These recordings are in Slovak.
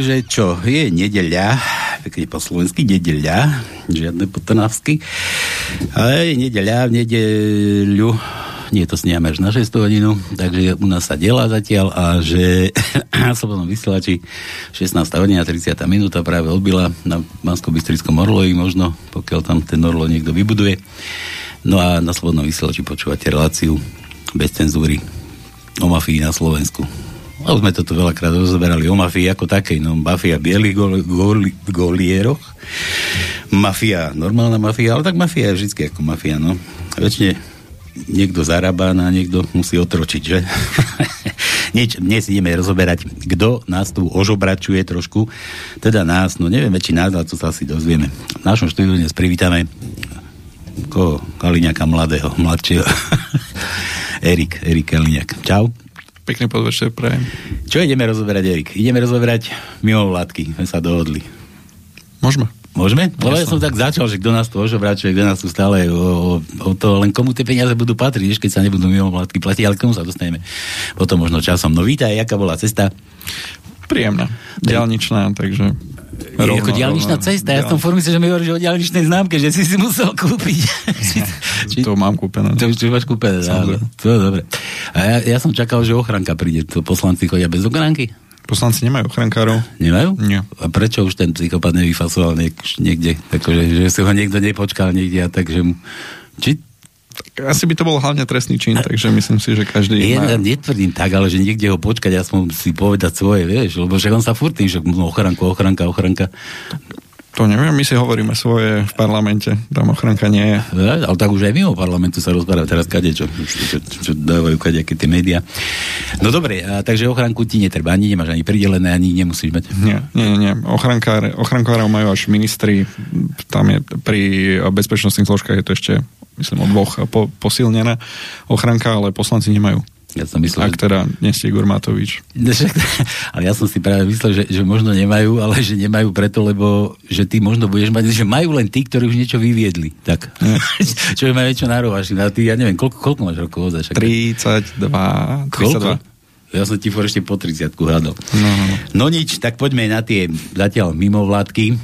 Takže čo, je nedeľa, pekne po slovensky nedeľa, žiadne potrnavsky, ale je nedeľa, v nedeľu nie, to sniame až na 6 hodinu, takže u nás sa delá zatiaľ a že na Slobodnom vysielači 16 hodina 30 minúta práve odbila na Mansko-Bystrickom Orloji možno, pokiaľ tam ten Orlo niekto vybuduje. No a na Slobodnom vysielači počúvate reláciu bez cenzúry o mafii na Slovensku. A sme toto veľakrát rozoberali o mafii ako takej, no mafia bielých gol, gol, golieroch, mafia, normálna mafia, ale tak mafia je vždy ako mafia, no. Väčšine niekto zarába a niekto musí otročiť, že? Nič, dnes ideme rozoberať, kto nás tu ožobračuje trošku, teda nás, no neviem, či nás, ale to sa asi dozvieme. V našom štúdiu dnes privítame koho? Kaliňaka mladého, mladšieho. Erik, Erik Kaliňak. Čau. Pekný podvečer, prajem. Čo ideme rozoberať, Erik? Ideme rozoberať mimo vládky, sme sa dohodli. Môžeme. Môžeme? Lebo ja som tak začal, že kto nás tu ožobračuje, kto nás tu stále o, o, to, len komu tie peniaze budú patriť, keď sa nebudú mimo vládky platiť, ale komu sa dostaneme potom možno časom. No vítaj, aká bola cesta? Príjemná, diálničná, takže Rovno, ako diálničná cesta. Ja som formy, že mi hovoríš o diálničnej známke, že si si musel kúpiť. Či, to mám kúpené. To, to máš kúpené, to je dobre. A ja, ja, som čakal, že ochranka príde. To poslanci chodia bez ochranky? Poslanci nemajú ochrankárov. Nemajú? Nie. A prečo už ten psychopat nevyfasoval niek- niekde? Takže, že si ho niekto nepočkal niekde a tak, že mu... Či asi by to bol hlavne trestný čin, takže myslím si, že každý... Je, má... Netvrdím tak, ale že niekde ho počkať, ja som si povedať svoje, vieš, lebo že on sa furt tým, že ochranku, ochranka, ochranka. To neviem, my si hovoríme svoje v parlamente, tam ochranka nie je. Ja, ale tak už aj mimo parlamentu sa rozpráva teraz kade, čo, čo, čo, čo dávajú kadejaké tie médiá. No dobre, a, takže ochranku ti netreba, ani nemáš ani pridelené, ani nemusíš mať. Nie, nie, nie. Ochrankár, ochrankárov majú až ministri, tam je pri bezpečnostných zložkách je to ešte, myslím, o dvoch po, posilnená ochranka, ale poslanci nemajú. Ja som myslel, Ak teda nie ste Igor Matovič. ale ja som si práve myslel, že, že možno nemajú, ale že nemajú preto, lebo že ty možno budeš mať, že majú len tí, ktorí už niečo vyviedli. Tak. čo majú niečo narovaš. A ty, ja neviem, koľko, koľko máš rokov ozaj? 32. 32. Koľko? Ja som ti for ešte po 30 hádal. No, no, no. no nič, tak poďme na tie zatiaľ mimovládky. E,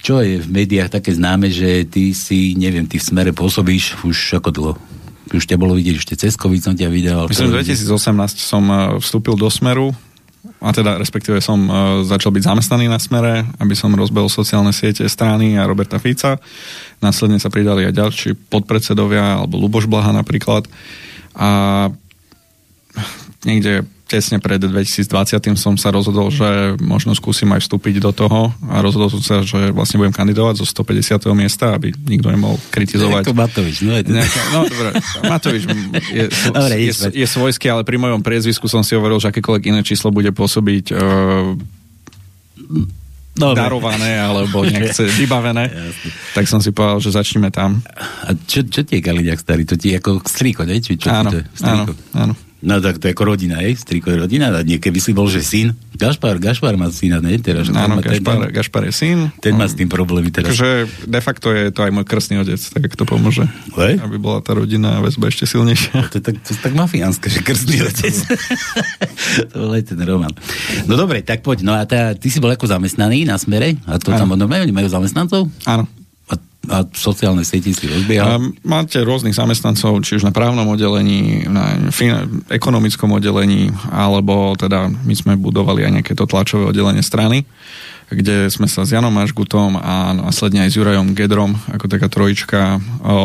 čo je v médiách také známe, že ty si, neviem, ty v smere pôsobíš už ako dlho? Už ťa bolo vidieť, ešte cez COVID som ťa videl. Myslím, že 2018 som e, vstúpil do Smeru, a teda respektíve som uh, začal byť zamestnaný na smere, aby som rozbehol sociálne siete strany a Roberta Fica. Následne sa pridali aj ďalší podpredsedovia, alebo Luboš Blaha napríklad. A niekde tesne pred 2020 som sa rozhodol, že možno skúsim aj vstúpiť do toho a rozhodol som sa, že vlastne budem kandidovať zo 150. miesta, aby nikto nemohol kritizovať. to Matovič, no je to... Nejaká, no dobré, Matovič je, dobre, je, je, je svojský, ale pri mojom priezvisku som si hovoril, že akékoľvek iné číslo bude pôsobiť uh, Dobre. darované alebo nechce vybavené. Jasne. Tak som si povedal, že začneme tam. A čo, čo tie Kaliňák starý? To ti ako strýko, ne? Či čo áno, to je? áno, áno. No tak to je ako rodina, hej? Striko je rodina. A nie, keby si bol, že syn. Gašpar, Gašpar má syna, ne? Teraz, Áno, Gašpar, ten, Gašpar je syn. Ten má s tým problémy teraz. Takže de facto je to aj môj krstný otec, tak ak to pomôže. Hej? Aby bola tá rodina väzba ešte silnejšia. To je tak, to je tak mafiánske, že krstný otec. to bol aj ten Roman. No dobre, tak poď. No a tá, ty si bol ako zamestnaný na smere? A to ano. tam majú, majú zamestnancov? Áno a sociálne sieti si rozbiehal? Máte rôznych zamestnancov, či už na právnom oddelení, na fin- ekonomickom oddelení, alebo teda my sme budovali aj nejaké to tlačové oddelenie strany, kde sme sa s Janom Mašgutom a následne aj s Jurajom Gedrom, ako taká trojička,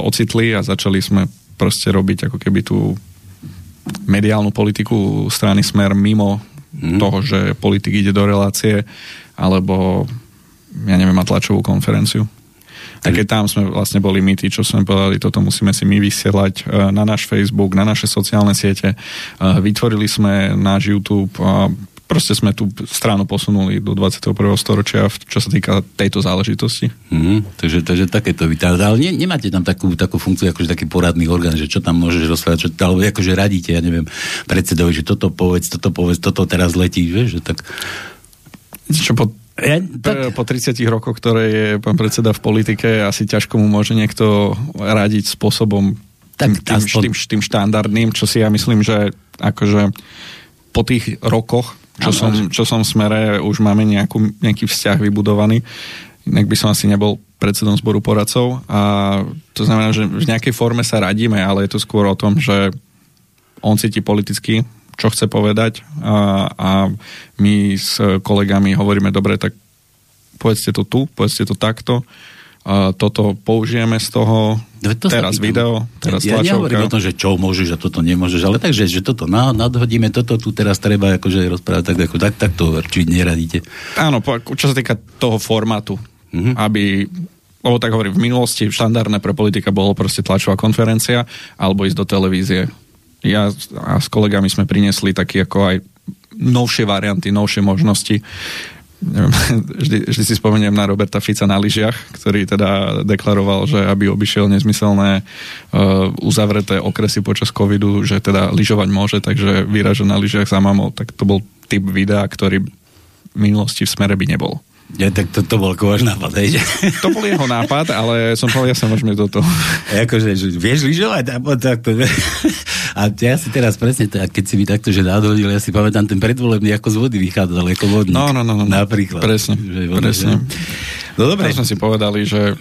ocitli a začali sme proste robiť ako keby tú mediálnu politiku strany Smer mimo mm. toho, že politik ide do relácie, alebo ja neviem, má tlačovú konferenciu. Tak keď tam sme vlastne boli my tí, čo sme povedali, toto musíme si my vysielať e, na náš Facebook, na naše sociálne siete. E, vytvorili sme náš YouTube a proste sme tú stranu posunuli do 21. storočia, čo sa týka tejto záležitosti. Mm, takže, takže takéto vytáľ. Ale ne, nemáte tam takú, takú funkciu, akože taký poradný orgán, že čo tam môžeš rozprávať, čo, alebo akože radíte, ja neviem, predsedovi, že toto povedz, toto povedz, toto teraz letí, vieš, že tak... Čo po ja, tak... Po 30 rokoch, ktoré je pán predseda v politike, asi ťažko mu môže niekto radiť spôsobom tak, tým, aspoň... tým, tým štandardným, čo si ja myslím, že akože po tých rokoch čo, som, čo som v smere, už máme nejakú, nejaký vzťah vybudovaný. Inak by som asi nebol predsedom zboru poradcov a to znamená, že v nejakej forme sa radíme, ale je to skôr o tom, že on cíti politicky, čo chce povedať a, a my s kolegami hovoríme, dobre, tak povedzte to tu, povedzte to takto, a toto použijeme z toho, to teraz video, teraz ja, ja nehovorím o tom, že čo môžeš a toto nemôžeš, ale takže, že toto na, nadhodíme, toto tu teraz treba akože rozprávať tak, ako, tak, tak to určite neradíte. Áno, čo sa týka toho formátu, mm-hmm. aby lebo tak hovorím, v minulosti štandardné pre politika bolo proste tlačová konferencia alebo ísť do televízie. Ja a s kolegami sme priniesli taký ako aj novšie varianty, novšie možnosti neviem, vždy, vždy si spomeniem na Roberta Fica na lyžiach, ktorý teda deklaroval, že aby obišiel nezmyselné uh, uzavreté okresy počas covidu, že teda lyžovať môže, takže vyraže na lyžiach za mamou, tak to bol typ videa, ktorý v minulosti v smere by nebol. Ja, tak to, to bol váš nápad, hej? To bol jeho nápad, ale som povedal, ja sa môžeme toto. Akože, že vieš lyžovať? A, to, a ja si teraz presne, keď si mi takto, že nadhodil, ja si pamätám ten predvolebný, ako z vody vychádzal, ako vodník. No, no, no, no. Napríklad. Presne, že voda, presne. Že? No dobre. sme si povedali, že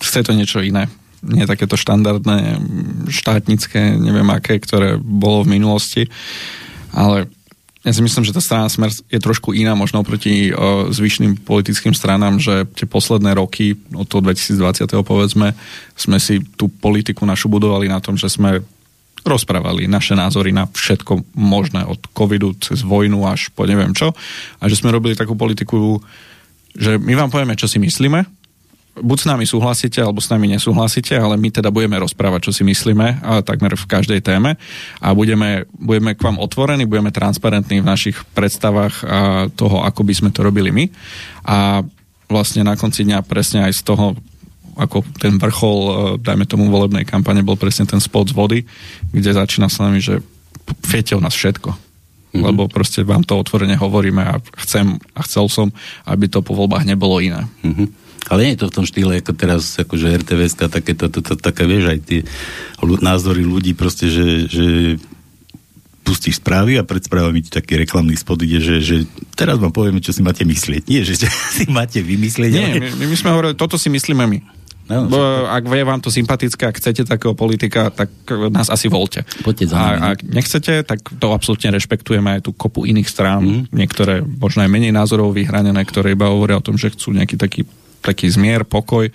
chce to niečo iné nie takéto štandardné štátnické, neviem aké, ktoré bolo v minulosti, ale ja si myslím, že tá strana Smer je trošku iná možno proti uh, zvyšným politickým stranám, že tie posledné roky, od toho 2020. povedzme, sme si tú politiku našu budovali na tom, že sme rozprávali naše názory na všetko možné, od covidu cez vojnu až po neviem čo. A že sme robili takú politiku, že my vám povieme, čo si myslíme, buď s nami súhlasíte, alebo s nami nesúhlasíte, ale my teda budeme rozprávať, čo si myslíme, a takmer v každej téme a budeme, budeme k vám otvorení, budeme transparentní v našich predstavách a toho, ako by sme to robili my. A vlastne na konci dňa presne aj z toho ako ten vrchol, e, dajme tomu volebnej kampane, bol presne ten spot z vody, kde začína s nami, že viete o nás všetko. Mm-hmm. Lebo proste vám to otvorene hovoríme a chcem a chcel som, aby to po voľbách nebolo iné. Mm-hmm. Ale nie je to v tom štýle, ako teraz, akože RTVS, takéto, to, to, také, vieš, aj tie názory ľudí proste, že, že pustíš správy a pred správami ti taký reklamný spot ide, že, že teraz vám povieme, čo si máte myslieť. Nie, že si máte vymyslieť. Nie, ale... my, my sme hovorili, toto si myslíme my. No, Bo, ak je vám to sympatické, ak chcete takého politika, tak nás asi volte. Poďte za a ak nechcete, tak to absolútne rešpektujeme aj tú kopu iných strán, mm. niektoré možno aj menej názorov vyhranené, ktoré iba hovoria o tom, že chcú nejaký taký taký zmier, pokoj,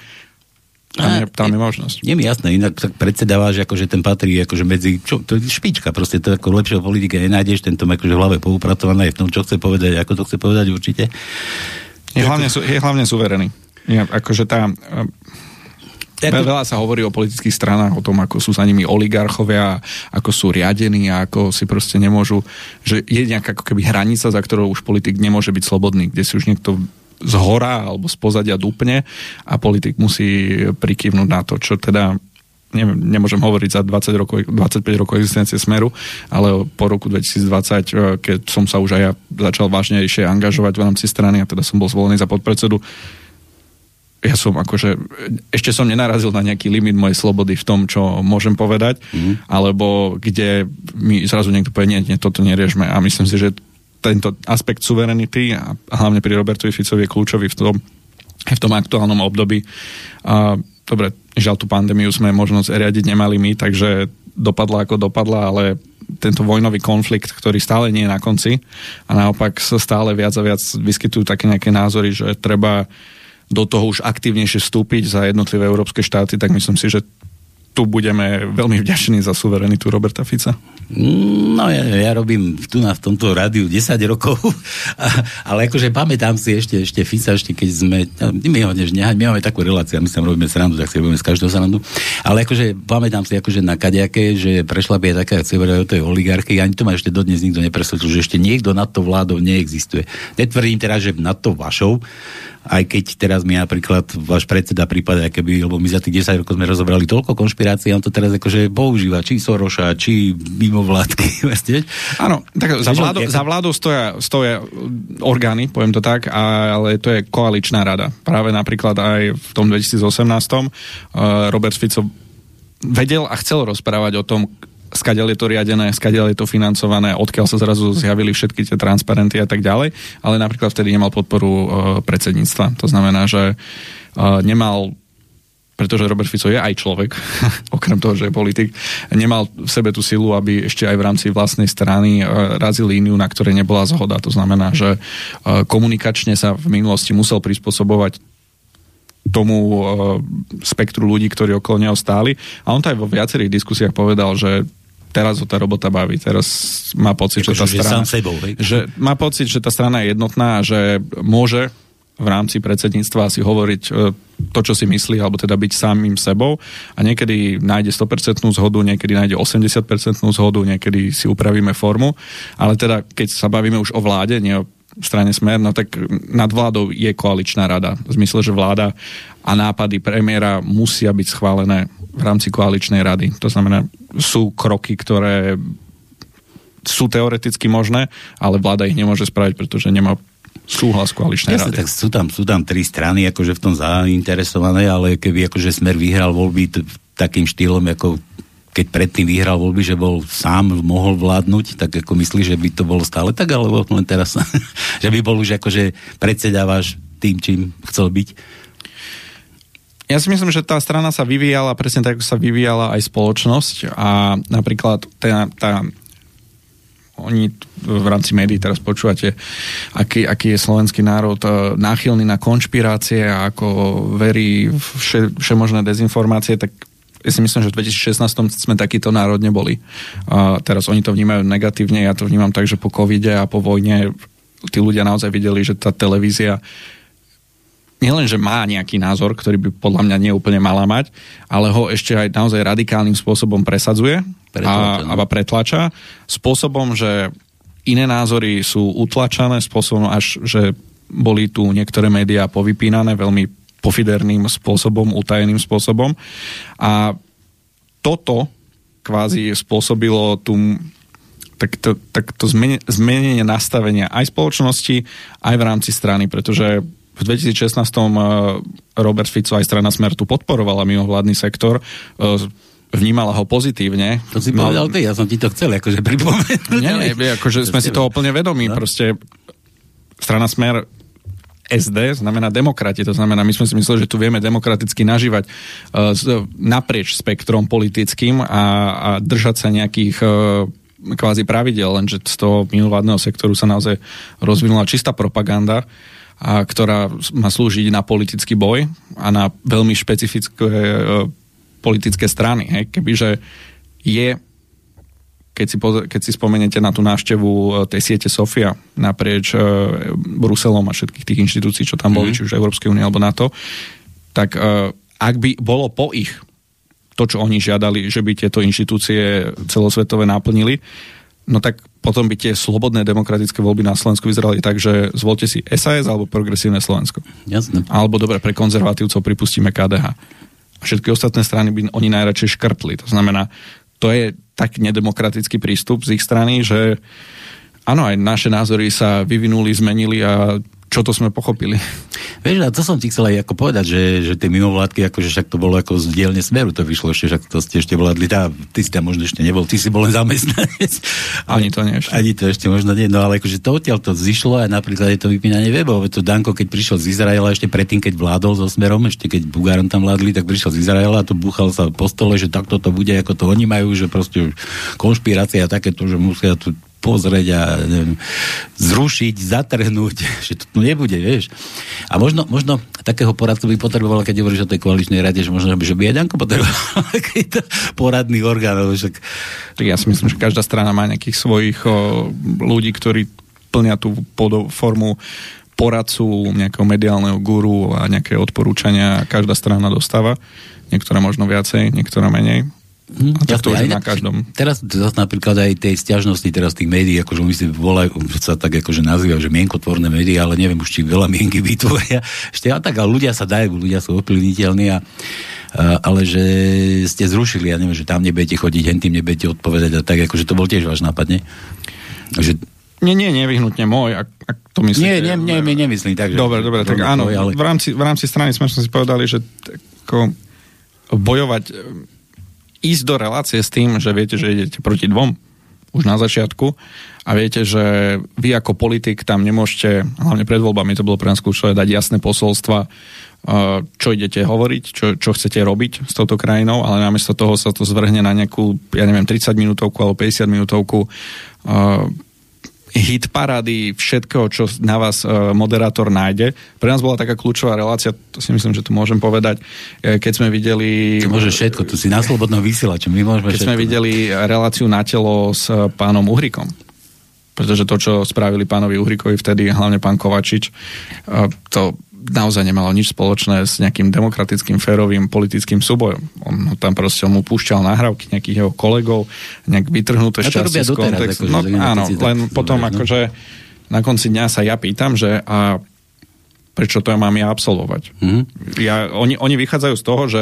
tam je, tam je možnosť. Nie mi jasné, inak tak predsedávaš, akože ten patrí akože medzi, čo, to je špička, proste to ako lepšieho politika nenájdeš, tento má akože v hlave poupracované aj v tom, čo chce povedať, ako to chce povedať určite. Je hlavne, je hlavne suverený. Je, akože tá, Ako... Veľa sa hovorí o politických stranách, o tom, ako sú za nimi oligarchovia, ako sú riadení a ako si proste nemôžu, že je nejaká ako keby hranica, za ktorou už politik nemôže byť slobodný, kde si už niekto z hora alebo z pozadia dupne a politik musí prikývnuť na to, čo teda neviem, nemôžem hovoriť za 20 rokov, 25 rokov existencie Smeru, ale po roku 2020, eh, keď som sa už aj ja začal vážnejšie angažovať v rámci strany a teda som bol zvolený za podpredsedu, ja som akože, ešte som nenarazil na nejaký limit mojej slobody v tom, čo môžem povedať, mm. alebo kde mi zrazu niekto povie, nie, nie, toto neriešme a myslím si, že tento aspekt suverenity a hlavne pri Robertovi Ficovi je kľúčový v tom, v tom aktuálnom období. A, dobre, žiaľ tú pandémiu sme možnosť riadiť nemali my, takže dopadla ako dopadla, ale tento vojnový konflikt, ktorý stále nie je na konci a naopak sa stále viac a viac vyskytujú také nejaké názory, že treba do toho už aktívnejšie vstúpiť za jednotlivé európske štáty, tak myslím si, že tu budeme veľmi vďační za suverenitu Roberta Fica. No ja, ja robím tu na v tomto rádiu 10 rokov, ale akože pamätám si ešte, ešte Fica, ešte keď sme, my ho než my máme takú reláciu, my sa robíme srandu, tak si robíme z každého srandu, ale akože pamätám si akože na kadejaké, že prešla by aj taká, ak o tej oligarchy, ani to ma ešte dodnes nikto nepresvetlil, že ešte niekto nad to vládou neexistuje. Netvrdím teraz, že nad to vašou, aj keď teraz mi napríklad váš predseda prípada, keby, lebo my za tých 10 rokov sme rozobrali toľko konšpirácií, on to teraz akože používa, či Soroša, či mimovládky. Áno, tak za, vládou, za vládou stoja, stoja orgány, poviem to tak, ale to je koaličná rada. Práve napríklad aj v tom 2018 uh, Robert Fico vedel a chcel rozprávať o tom, skadiaľ je to riadené, skadiaľ je to financované, odkiaľ sa zrazu zjavili všetky tie transparenty a tak ďalej, ale napríklad vtedy nemal podporu uh, predsedníctva. To znamená, že uh, nemal pretože Robert Fico je aj človek, okrem toho, že je politik, nemal v sebe tú silu, aby ešte aj v rámci vlastnej strany razil líniu, na ktorej nebola zhoda. To znamená, že komunikačne sa v minulosti musel prispôsobovať tomu spektru ľudí, ktorí okolo neho stáli. A on to aj vo viacerých diskusiách povedal, že teraz ho tá robota baví, teraz má pocit, Eko, že tá že strana... Sebou, hej? Že má pocit, že tá strana je jednotná a že môže v rámci predsedníctva si hovoriť e, to, čo si myslí, alebo teda byť samým sebou a niekedy nájde 100% zhodu, niekedy nájde 80% zhodu, niekedy si upravíme formu, ale teda keď sa bavíme už o vláde, nie o strane Smer, no tak nad vládou je koaličná rada. V zmysle, že vláda a nápady premiéra musia byť schválené v rámci koaličnej rady. To znamená, sú kroky, ktoré sú teoreticky možné, ale vláda ich nemôže spraviť, pretože nemá súhlas koaličnej Jasne, rady. tak sú tam, sú tam tri strany akože v tom zainteresované, ale keby akože Smer vyhral voľby t- takým štýlom, ako keď predtým vyhral voľby, že bol sám, mohol vládnuť, tak ako myslíš, že by to bolo stále tak, alebo len teraz, že by bol už akože predsedávaš tým, čím chcel byť? Ja si myslím, že tá strana sa vyvíjala presne tak, ako sa vyvíjala aj spoločnosť a napríklad tá, tá oni v rámci médií teraz počúvate, aký, aký je slovenský národ e, náchylný na konšpirácie a ako verí vše, všemožné dezinformácie, tak ja si myslím, že v 2016 sme takýto národ neboli. A teraz oni to vnímajú negatívne, ja to vnímam tak, že po covide a po vojne tí ľudia naozaj videli, že tá televízia nielen, že má nejaký názor, ktorý by podľa mňa neúplne mala mať, ale ho ešte aj naozaj radikálnym spôsobom presadzuje Pretlača, a, no. a pretlača spôsobom, že iné názory sú utlačané, spôsobom až, že boli tu niektoré médiá povypínané veľmi pofiderným spôsobom, utajeným spôsobom. A toto kvázi spôsobilo tú tak to, tak to zmene, zmenenie nastavenia aj spoločnosti, aj v rámci strany, pretože v 2016 eh, Robert Fico aj strana Smer tu podporovala mimovládny sektor, eh, vnímala ho pozitívne. To si povedal ty, ja som ti to chcel akože pripomenúť. Nie, nie, akože sme si toho úplne vedomí. No. Proste strana Smer SD znamená demokrati, to znamená, my sme si mysleli, že tu vieme demokraticky nažívať uh, naprieč spektrom politickým a, a držať sa nejakých uh, kvázi pravidel, lenže z toho mimovládneho sektoru sa naozaj rozvinula čistá propaganda, a ktorá má slúžiť na politický boj a na veľmi špecifické uh, politické strany. Hej? Kebyže je keď si, poz- keď si spomeniete na tú návštevu e, tej siete Sofia naprieč e, Bruselom a všetkých tých inštitúcií, čo tam boli, Mhm. či už Európskej únie alebo NATO, tak e, ak by bolo po ich to, čo oni žiadali, že by tieto inštitúcie celosvetové naplnili, no tak potom by tie slobodné demokratické voľby na Slovensku vyzerali tak, že zvolte si SAS alebo Progresívne Slovensko. Jasné. Alebo dobre, pre konzervatívcov pripustíme KDH. A všetky ostatné strany by oni najradšej škrtli. To znamená, to je tak nedemokratický prístup z ich strany, že áno, aj naše názory sa vyvinuli, zmenili a čo to sme pochopili. Vieš, a to som ti chcel aj ako povedať, že, že tie mimovládky, akože však to bolo ako z dielne smeru, to vyšlo ešte, však to ste ešte vládli, tá, ty si tam možno ešte nebol, ty si bol len zamestnanec. Ani to nie ešte. Ani to ešte možno nie, no ale akože to odtiaľ to zišlo a napríklad je to vypínanie webov, to Danko, keď prišiel z Izraela ešte predtým, keď vládol so smerom, ešte keď Bugárom tam vládli, tak prišiel z Izraela a to búchal sa po stole, že takto to bude, ako to oni majú, že proste konšpirácia a takéto, že musia tu pozrieť a neviem, zrušiť, zatrhnúť, že to tu nebude, vieš. A možno, možno takého poradcu by potreboval, keď hovoríš o tej koaličnej rade, že možno že by aj Danko potreboval takýto poradný orgán, však ja si myslím, že každá strana má nejakých svojich o, ľudí, ktorí plnia tú podo- formu poradcu, nejakého mediálneho guru a nejaké odporúčania každá strana dostáva. Niektorá možno viacej, niektorá menej. A tak to aj na každom. Teraz zase napríklad aj tej stiažnosti teraz tých médií, akože my si volajú, sa tak akože nazývajú, že mienkotvorné médiá, ale neviem už, či veľa mienky vytvoria. Ešte a tak, ale ľudia sa dajú, ľudia sú ovplyvniteľní a a, ale že ste zrušili, ja neviem, že tam nebudete chodiť, hen tým nebudete odpovedať a tak, akože to bol tiež váš nápad, nie? Že, Nie, nie, nevyhnutne môj, ak, ak to myslíte. nie, nie, nie, nie, nemyslím tak, že... Dobre, dobre, tak áno, tvoj, ale... v, rámci, v rámci strany sme si povedali, že ako bojovať ísť do relácie s tým, že viete, že idete proti dvom už na začiatku a viete, že vy ako politik tam nemôžete, hlavne pred voľbami to bolo pre nás kľúčové, dať jasné posolstva, čo idete hovoriť, čo, čo chcete robiť s touto krajinou, ale namiesto toho sa to zvrhne na nejakú, ja neviem, 30 minútovku alebo 50 minútovku hit parády, všetkého, čo na vás uh, moderátor nájde. Pre nás bola taká kľúčová relácia, to si myslím, že tu môžem povedať, e, keď sme videli... Ty môžeš všetko, tu si na slobodnom vysielači, my môžeme Keď všetko. sme videli reláciu na telo s e, pánom Uhrikom, pretože to, čo spravili pánovi Uhrikovi vtedy, hlavne pán Kovačič, uh, to naozaj nemalo nič spoločné s nejakým demokratickým, férovým politickým súbojom. On tam proste mu púšťal nahrávky nejakých jeho kolegov, nejak vytrhnuté šťastie z kontextu. No áno, len potom no. akože na konci dňa sa ja pýtam, že a prečo to ja mám ja absolvovať. Mm-hmm. Ja, oni, oni vychádzajú z toho, že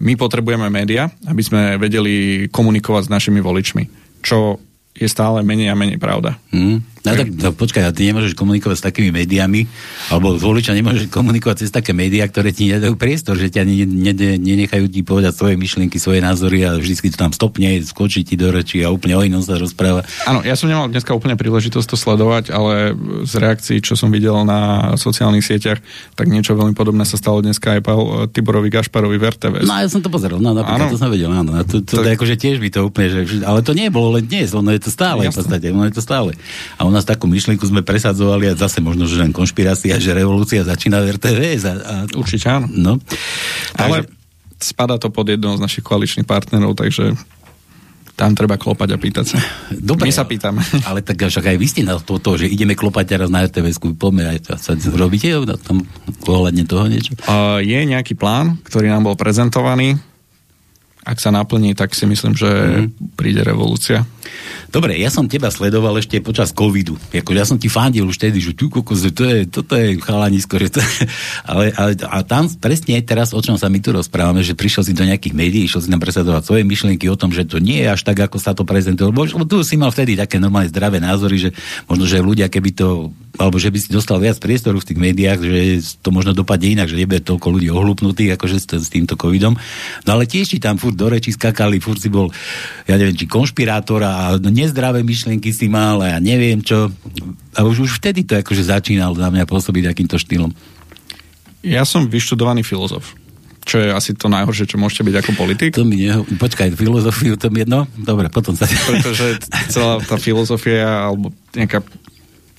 my potrebujeme média, aby sme vedeli komunikovať s našimi voličmi. Čo je stále menej a menej pravda. Mm. No tak no, počkaj, a ty nemôžeš komunikovať s takými médiami, alebo z voliča nemôžeš komunikovať cez také médiá, ktoré ti nedajú priestor, že ťa ne, ne, nenechajú ti povedať svoje myšlienky, svoje názory a vždy to tam stopne, skočí ti do reči a úplne o inom sa rozpráva. Áno, ja som nemal dneska úplne príležitosť to sledovať, ale z reakcií, čo som videl na sociálnych sieťach, tak niečo veľmi podobné sa stalo dneska aj Paul Tiborovi Gašparovi v RTVS. No ja som to pozeral, no napríklad to som vedel, áno. To, to, to, to, akože tiež by to úplne, že, ale to nie bolo len dnes, ono je to stále Jasne. v podstate, ono je to stále. A u nás takú myšlienku sme presadzovali a zase možno, že len konšpirácia, že revolúcia začína v RTVS. A, a... Určite áno. No. Ale spada to pod jednou z našich koaličných partnerov, takže tam treba klopať a pýtať sa. Dobre, My sa pýtame. Ale tak však aj vy ste na to, to že ideme klopať teraz na RTVS, poďme aj to, sa robíte tom ohľadne toho niečo? Uh, je nejaký plán, ktorý nám bol prezentovaný. Ak sa naplní, tak si myslím, že mm-hmm. príde revolúcia. Dobre, ja som teba sledoval ešte počas covidu. Jako, ja som ti fandil už tedy, že kokos, to je, toto je chalanisko, že to, ale, ale, a tam presne teraz, o čom sa my tu rozprávame, že prišiel si do nejakých médií, išiel si nám presadovať svoje myšlienky o tom, že to nie je až tak, ako sa to prezentuje. Lebo tu si mal vtedy také normálne zdravé názory, že možno, že ľudia, keby to, alebo že by si dostal viac priestoru v tých médiách, že to možno dopadne inak, že nebude toľko ľudí ohlupnutých, akože s, s týmto covidom. No ale tiež ti tam furt do reči skakali, furt si bol, ja neviem, či konšpirátor a nezdravé myšlienky si mal a ja neviem čo. A už, už vtedy to akože začínal na mňa pôsobiť takýmto štýlom. Ja som vyštudovaný filozof čo je asi to najhoršie, čo môžete byť ako politik. To mi neho... Počkaj, filozofiu to jedno? Dobre, potom sa... Pretože celá tá filozofia alebo nejaká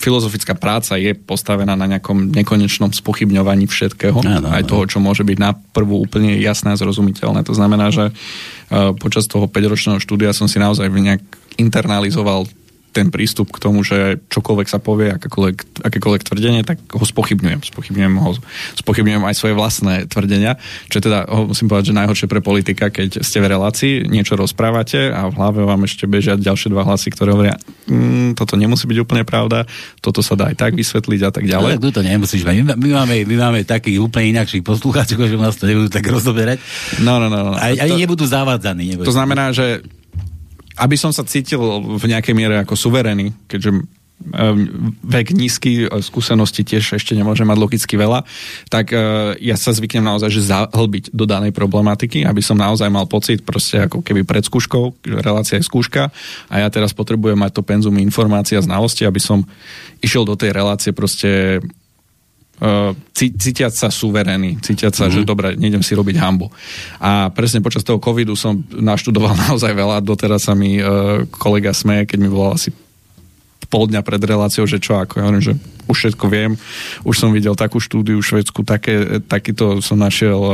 filozofická práca je postavená na nejakom nekonečnom spochybňovaní všetkého, no, no, aj toho, čo môže byť na prvú úplne jasné a zrozumiteľné. To znamená, že uh, počas toho 5-ročného štúdia som si naozaj nejak internalizoval ten prístup k tomu, že čokoľvek sa povie, akékoľvek, akékoľvek tvrdenie, tak ho spochybňujem. Spochybňujem, ho, spochybňujem aj svoje vlastné tvrdenia, čo je teda, musím povedať, že najhoršie pre politika, keď ste v relácii, niečo rozprávate a v hlave vám ešte bežia ďalšie dva hlasy, ktoré hovoria, mm, toto nemusí byť úplne pravda, toto sa dá aj tak vysvetliť a tak ďalej. Ale to nemusíš mať. My, my, máme, my máme takých úplne inakších poslucháčov, že nás to nebudú tak rozoberať. No, no, no. no. Aj, ani to, nebudú zavádzaní. To znamená, že aby som sa cítil v nejakej miere ako suverený, keďže ehm, vek nízky, skúsenosti tiež ešte nemôže mať logicky veľa, tak uh, ja sa zvyknem naozaj, že zahlbiť do danej problematiky, aby som naozaj mal pocit proste ako keby pred skúškou, relácia je skúška a ja teraz potrebujem mať to penzum informácia a znalosti, aby som išiel do tej relácie proste cítiať sa suverénny, cítiať sa, mm-hmm. že dobre, nejdem si robiť hambu. A presne počas toho covidu som naštudoval naozaj veľa, doteraz sa mi uh, kolega smeje, keď mi volal asi pol dňa pred reláciou, že čo ako, ja hovorím, že už všetko viem, už som videl takú štúdiu v Švedsku, také, takýto som našiel uh,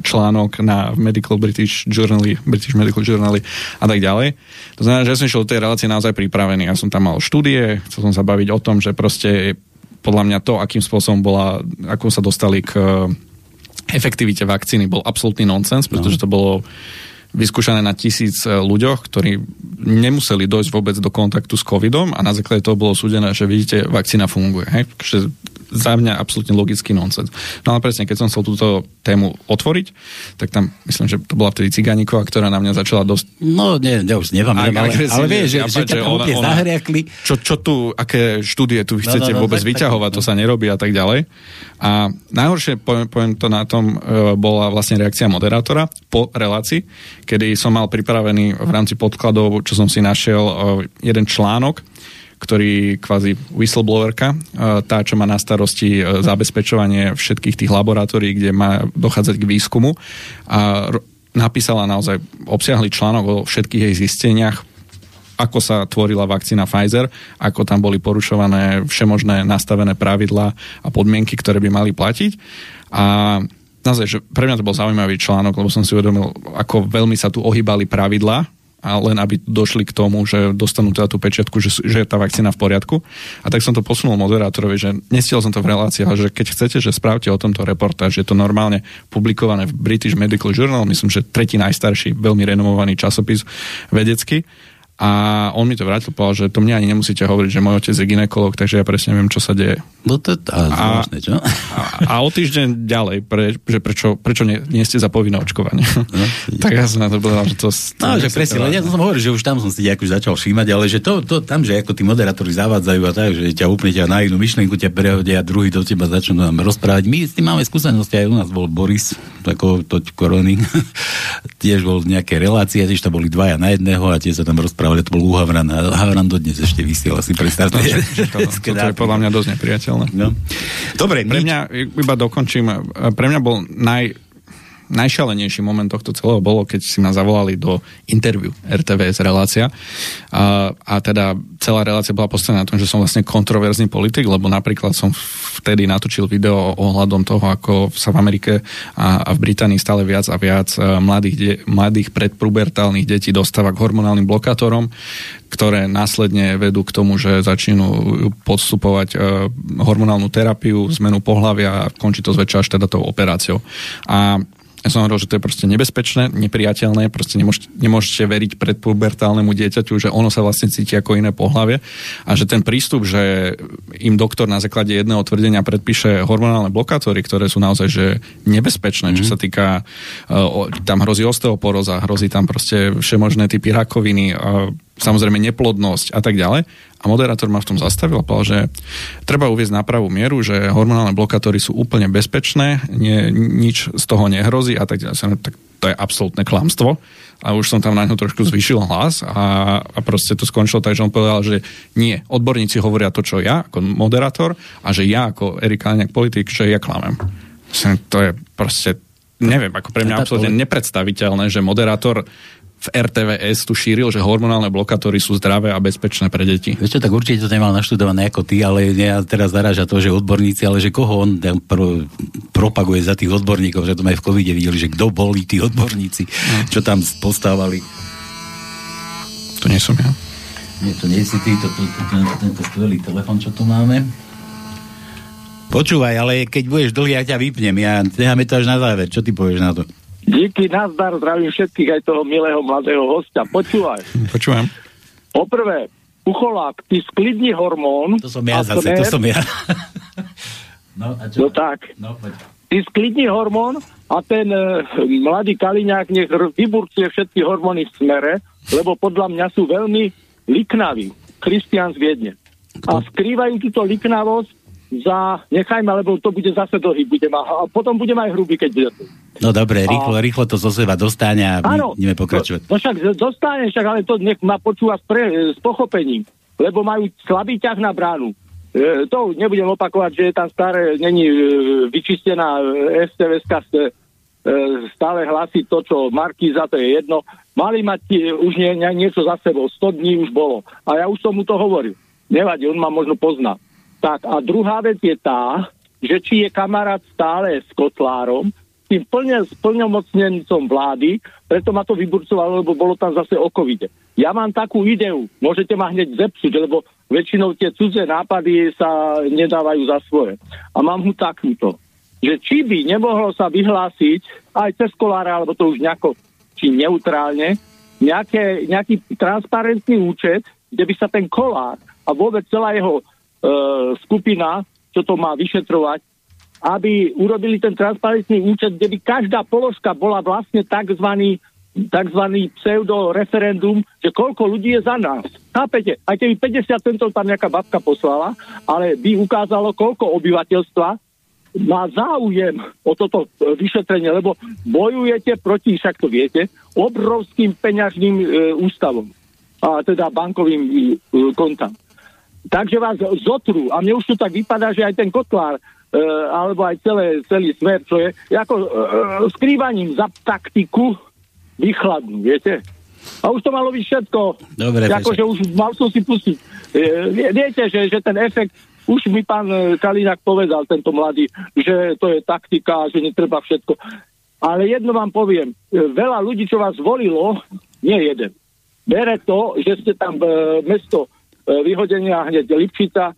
článok na Medical British Journal, British Medical Journal a tak ďalej. To znamená, že ja som šiel do tej relácie naozaj pripravený. Ja som tam mal štúdie, chcel som sa baviť o tom, že proste podľa mňa to, akým spôsobom bola, ako sa dostali k eh, efektivite vakcíny, bol absolútny nonsens, pretože no. to bolo vyskúšané na tisíc eh, ľuďoch, ktorí nemuseli dojsť vôbec do kontaktu s covidom a na základe toho bolo súdené, že vidíte, vakcína funguje. Hej? za mňa absolútne logický nonsens. No ale presne, keď som chcel túto tému otvoriť, tak tam myslím, že to bola vtedy Ciganíková, ktorá na mňa začala dosť... No, nie, ja už neviem, ale, ale, ale vieš, že, že, že ona, ona, čo, čo tu, aké štúdie tu chcete no, no, no, vôbec tak, vyťahovať, tak, to sa nerobí a tak ďalej. A najhoršie, poviem, poviem to na tom, e, bola vlastne reakcia moderátora po relácii, kedy som mal pripravený v rámci podkladov, čo som si našiel, e, jeden článok, ktorý kvázi whistleblowerka, e, tá, čo má na starosti zabezpečovanie všetkých tých laboratórií, kde má dochádzať k výskumu a napísala naozaj obsiahly článok o všetkých jej zisteniach, ako sa tvorila vakcína Pfizer, ako tam boli porušované všemožné nastavené pravidlá a podmienky, ktoré by mali platiť. A naozaj, že pre mňa to bol zaujímavý článok, lebo som si uvedomil, ako veľmi sa tu ohýbali pravidlá a len aby došli k tomu, že dostanú teda tú pečiatku, že, že je tá vakcína v poriadku. A tak som to posunul moderátorovi, že nestiel som to v relácii, ale že keď chcete, že spravte o tomto reportáž, je to normálne publikované v British Medical Journal, myslím, že tretí najstarší, veľmi renomovaný časopis vedecký a on mi to vrátil, povedal, že to mne ani nemusíte hovoriť, že môj otec je ginekolog, takže ja presne viem, čo sa deje. No to je zvláštne, čo? A, a o týždeň ďalej, pre, že prečo, prečo nie, nie ste za povinné očkovanie. No, tak ja som na to povedal, že to... to no, že presne, ja som hovoril, že už tam som si ako začal všímať, ale že to, to tam, že ako tí moderátori zavádzajú a tak, že ťa úplne ťa na jednu myšlienku ťa prehodia a druhý do teba začnú nám rozprávať. My s tým máme skúsenosti, aj u nás bol Boris, ako to korony, tiež bol v nejakej relácii, tiež to boli dvaja na jedného a tiež sa tam rozprávali ale to bol u Havrana. Havran dodnes ešte vysiela, si predstavte. No, to, to, to je podľa mňa dosť nepriateľné. No. Dobre, pre mňa, iba dokončím, pre mňa bol naj, najšalenejší moment tohto celého bolo, keď si ma zavolali do interviu RTVS relácia a, a teda celá relácia bola postavená na tom, že som vlastne kontroverzný politik, lebo napríklad som vtedy natočil video ohľadom toho, ako sa v Amerike a, a v Británii stále viac a viac e, mladých, de, mladých predpubertálnych detí dostáva k hormonálnym blokátorom, ktoré následne vedú k tomu, že začnú podstupovať e, hormonálnu terapiu, zmenu pohľavia a končí to zväčša až teda tou operáciou. A ja som hovoril, že to je proste nebezpečné, nepriateľné, proste nemôžete, nemôžete veriť predpubertálnemu dieťaťu, že ono sa vlastne cíti ako iné pohlavie a že ten prístup, že im doktor na základe jedného tvrdenia predpíše hormonálne blokátory, ktoré sú naozaj že nebezpečné, mm-hmm. čo mhm. sa týka, uh, tam hrozí osteoporóza, hrozí tam proste všemožné typy rakoviny, samozrejme neplodnosť a tak ďalej a moderátor ma v tom zastavil a povedal, že treba uvieť na pravú mieru, že hormonálne blokátory sú úplne bezpečné, nie, nič z toho nehrozí a tak ďalej. Tak to je absolútne klamstvo a už som tam na ňo trošku zvyšil hlas a, a proste to skončilo tak, že on povedal, že nie, odborníci hovoria to, čo ja ako moderátor a že ja ako Erik Kaliňák politik, že ja klamem. To je proste neviem, ako pre mňa absolútne nepredstaviteľné, že moderátor v RTVS tu šíril, že hormonálne blokátory sú zdravé a bezpečné pre deti. Ešte tak určite to nemal naštudované ako ty, ale ja teraz zaráža to, že odborníci, ale že koho on pro, propaguje za tých odborníkov, že to aj v covide videli, že kto boli tí odborníci, no. čo tam postávali. To nie som ja. Nie, to nie si ty, to, to, to, to, tento skvelý telefon, čo tu máme. Počúvaj, ale keď budeš dlhý, ja ťa vypnem. Ja necháme to až na záver. Čo ty povieš na to? Díky, nazdar, zdravím všetkých, aj toho milého mladého hostia. Počúvaj. Počúvam. Poprvé, Ucholák, ty sklidni hormón. To som ja zase, to som ja. no, a čo? no tak. No, poď. Ty sklidni hormón a ten e, mladý Kaliňák nech vyburcuje všetky hormóny v smere, lebo podľa mňa sú veľmi liknaví. Christian z Viedne. A skrývajú túto liknavosť za, nechajme, lebo to bude zase dlhý, budem, a potom budem aj hrubý, keď bude. No dobre, rýchlo, a... rýchlo to zo seba dostane a áno, ideme pokračovať. No, no však dostane, však, ale to nech ma počúva s, pre, s pochopením, lebo majú slabý ťah na bránu. E, to nebudem opakovať, že je tam staré, není e, vyčistená e, STVSK e, stále hlasí to, čo Markíza, to je jedno. Mali mať e, už nie, nie, niečo za sebou, 100 dní už bolo. A ja už som mu to hovoril. Nevadí, on ma možno pozná. Tak a druhá vec je tá, že či je kamarát stále s Kotlárom, tým plne s plnomocnencom vlády, preto ma to vyburcovalo, lebo bolo tam zase o covide. Ja mám takú ideu, môžete ma hneď zepsuť, lebo väčšinou tie cudzie nápady sa nedávajú za svoje. A mám mu takúto, že či by nemohlo sa vyhlásiť aj cez kolára, alebo to už nejako, či neutrálne, nejaké, nejaký transparentný účet, kde by sa ten kolár a vôbec celá jeho skupina čo to má vyšetrovať, aby urobili ten transparentný účet, kde by každá položka bola vlastne tzv tzv. pseudo-referendum, že koľko ľudí je za nás. Chápete? Aj keby 50 centov tam nejaká babka poslala, ale by ukázalo, koľko obyvateľstva má záujem o toto e, vyšetrenie, lebo bojujete proti, však to viete, obrovským peňažným e, ústavom, a teda bankovým e, kontám. Takže vás zotru, a mne už to tak vypadá, že aj ten kotlár, e, alebo aj celé, celý smer, čo je, ako e, skrývaním za taktiku vychladnú, viete? A už to malo byť všetko. Dobre, že už mal som si pustiť. E, viete, že, že ten efekt už mi pán e, Kalinak povedal, tento mladý, že to je taktika, že netreba všetko. Ale jedno vám poviem, e, veľa ľudí, čo vás volilo, nie jeden. Bere to, že ste tam e, mesto vyhodenia hneď Lipčica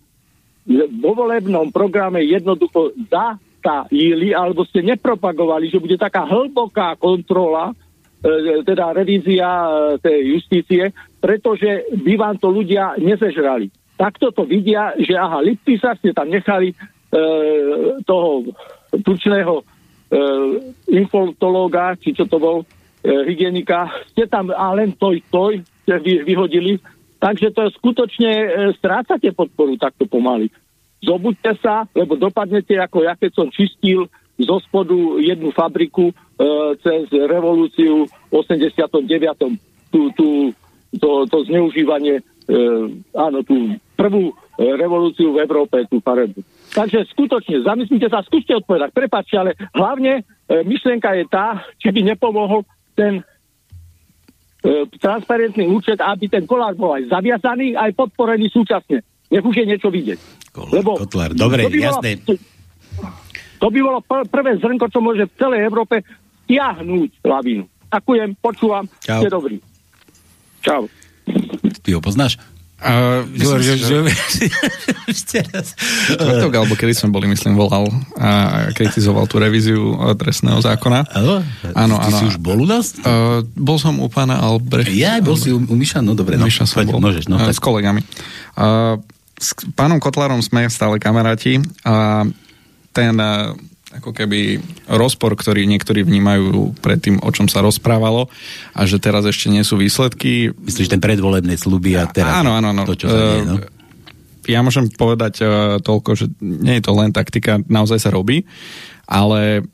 vo volebnom programe jednoducho zatajili, alebo ste nepropagovali, že bude taká hlboká kontrola, teda revízia tej justície, pretože by vám to ľudia nezežrali takto to vidia, že aha, Liptisa ste tam nechali e, toho tučného e, infotológa, či čo to bol, e, hygienika, ste tam a len toj, toj ste vy, vyhodili, takže to skutočne e, strácate podporu takto pomaly. Zobuďte sa, lebo dopadnete ako ja, keď som čistil zo spodu jednu fabriku e, cez revolúciu v 89. Tú, tú, to, to zneužívanie e, áno, tú prvú e, revolúciu v Európe, tú farebu. Takže skutočne, zamyslite sa, skúste odpovedať, prepáčte, ale hlavne e, myšlienka je tá, či by nepomohol ten transparentný účet, aby ten kolár bol aj zaviazaný, aj podporený súčasne. Nech už je niečo vidieť. Kol, Lebo kotlár, dobre, to by jasné. Bolo, to by bolo pr- prvé zrnko, čo môže v celej Európe stiahnuť lavínu. Ďakujem, počúvam, Čau. ste dobrí. Čau. Ty ho poznáš? Uh, myslím, že, že, ešte raz. Čtvrtok, alebo kedy som boli, myslím, volal a kritizoval tú revíziu trestného zákona. Áno? Áno, áno. si už bol u nás? Uh, bol som u pána Albrecht. Ja, bol si u, u Miša? No dobre, no. Miša som bol. Môžeš, no, uh, s kolegami. Uh, s pánom Kotlárom sme stále kamaráti a ten ako keby rozpor, ktorý niektorí vnímajú pred tým, o čom sa rozprávalo a že teraz ešte nie sú výsledky. Myslíš ten predvolebné sluby a teraz áno, áno, áno. to, čo sa deje, no? Ja môžem povedať uh, toľko, že nie je to len taktika, naozaj sa robí, ale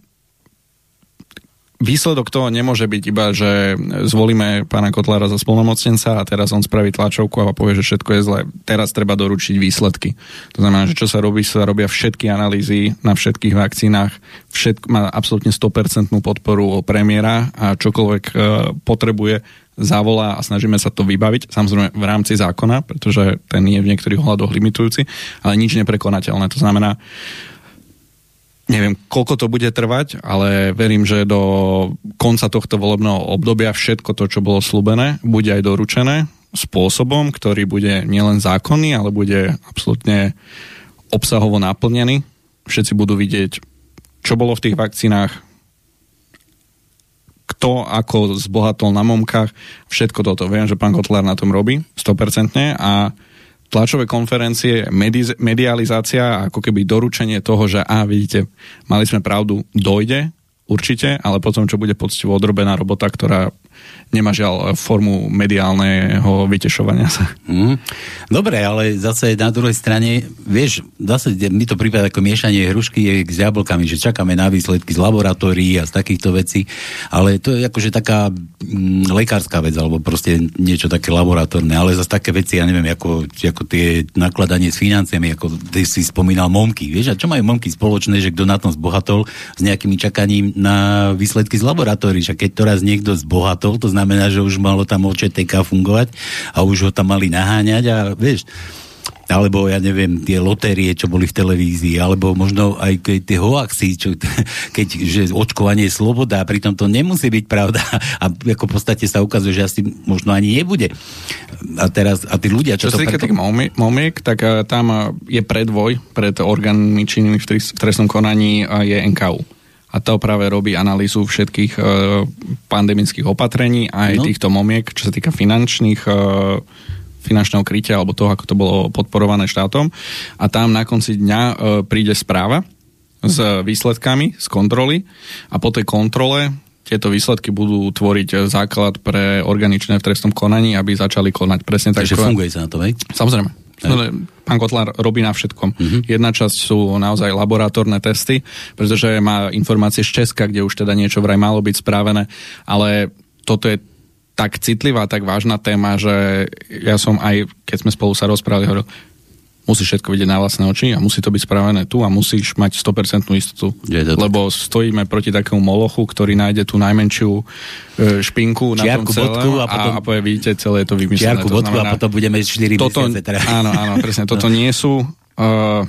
výsledok toho nemôže byť iba, že zvolíme pána Kotlára za spolnomocnenca a teraz on spraví tlačovku a povie, že všetko je zlé. Teraz treba doručiť výsledky. To znamená, že čo sa robí, sa robia všetky analýzy na všetkých vakcínach, všetko, má absolútne 100% podporu premiéra a čokoľvek e, potrebuje zavolá a snažíme sa to vybaviť, samozrejme v rámci zákona, pretože ten je v niektorých ohľadoch limitujúci, ale nič neprekonateľné. To znamená, Neviem, koľko to bude trvať, ale verím, že do konca tohto volebného obdobia všetko to, čo bolo slúbené, bude aj doručené spôsobom, ktorý bude nielen zákonný, ale bude absolútne obsahovo naplnený. Všetci budú vidieť, čo bolo v tých vakcínach, kto ako zbohatol na momkách, všetko toto. Viem, že pán Kotler na tom robí 100% a tlačové konferencie, medi- medializácia, ako keby doručenie toho, že a vidíte, mali sme pravdu, dojde, určite, ale potom, čo bude poctivo odrobená robota, ktorá nemá žiaľ formu mediálneho vytešovania sa. Mm. Dobre, ale zase na druhej strane, vieš, zase mi to prípada ako miešanie hrušky s jablkami, že čakáme na výsledky z laboratórií a z takýchto vecí, ale to je akože taká mm, lekárska vec, alebo proste niečo také laboratórne, ale zase také veci, ja neviem, ako, ako tie nakladanie s financiami, ako ty si spomínal momky, vieš, a čo majú momky spoločné, že kto na tom zbohatol s nejakými čakaním na výsledky z laboratórií. Však keď to raz niekto zbohatol, to znamená, že už malo tam OČTK fungovať a už ho tam mali naháňať a vieš, alebo ja neviem, tie lotérie, čo boli v televízii, alebo možno aj keď tie hoaxy, čo, keď, že očkovanie je sloboda, a pritom to nemusí byť pravda a ako v podstate sa ukazuje, že asi možno ani nebude. A teraz, a tí ľudia, čo, čo to... Čo sa týka tých momiek, tak uh, tam uh, je predvoj pred orgánmi činnými v trestnom konaní uh, je NKU a to práve robí analýzu všetkých uh, pandemických opatrení aj no. týchto momiek, čo sa týka finančných uh, finančného krytia alebo toho, ako to bolo podporované štátom a tam na konci dňa e, príde správa s výsledkami z kontroly a po tej kontrole tieto výsledky budú tvoriť základ pre organičné v trestnom konaní, aby začali konať presne tak. Takže funguje sa na to, hej? Samozrejme. No, pán Kotlar robí na všetkom. Uh-huh. Jedna časť sú naozaj laboratórne testy, pretože má informácie z Česka, kde už teda niečo vraj malo byť správené, ale toto je tak citlivá, tak vážna téma, že ja som aj, keď sme spolu sa rozprávali, hovoril, musíš všetko vidieť na vlastné oči a musí to byť spravené tu a musíš mať 100% istotu. Lebo stojíme proti takému molochu, ktorý nájde tú najmenšiu e, špinku na tom bodku a, potom, a povie, vidíte, celé je to vymyslené. Čiarku bodku znamená, a potom budeme 4 toto, mesiace. Teda. Áno, áno, presne. Toto no. nie sú uh,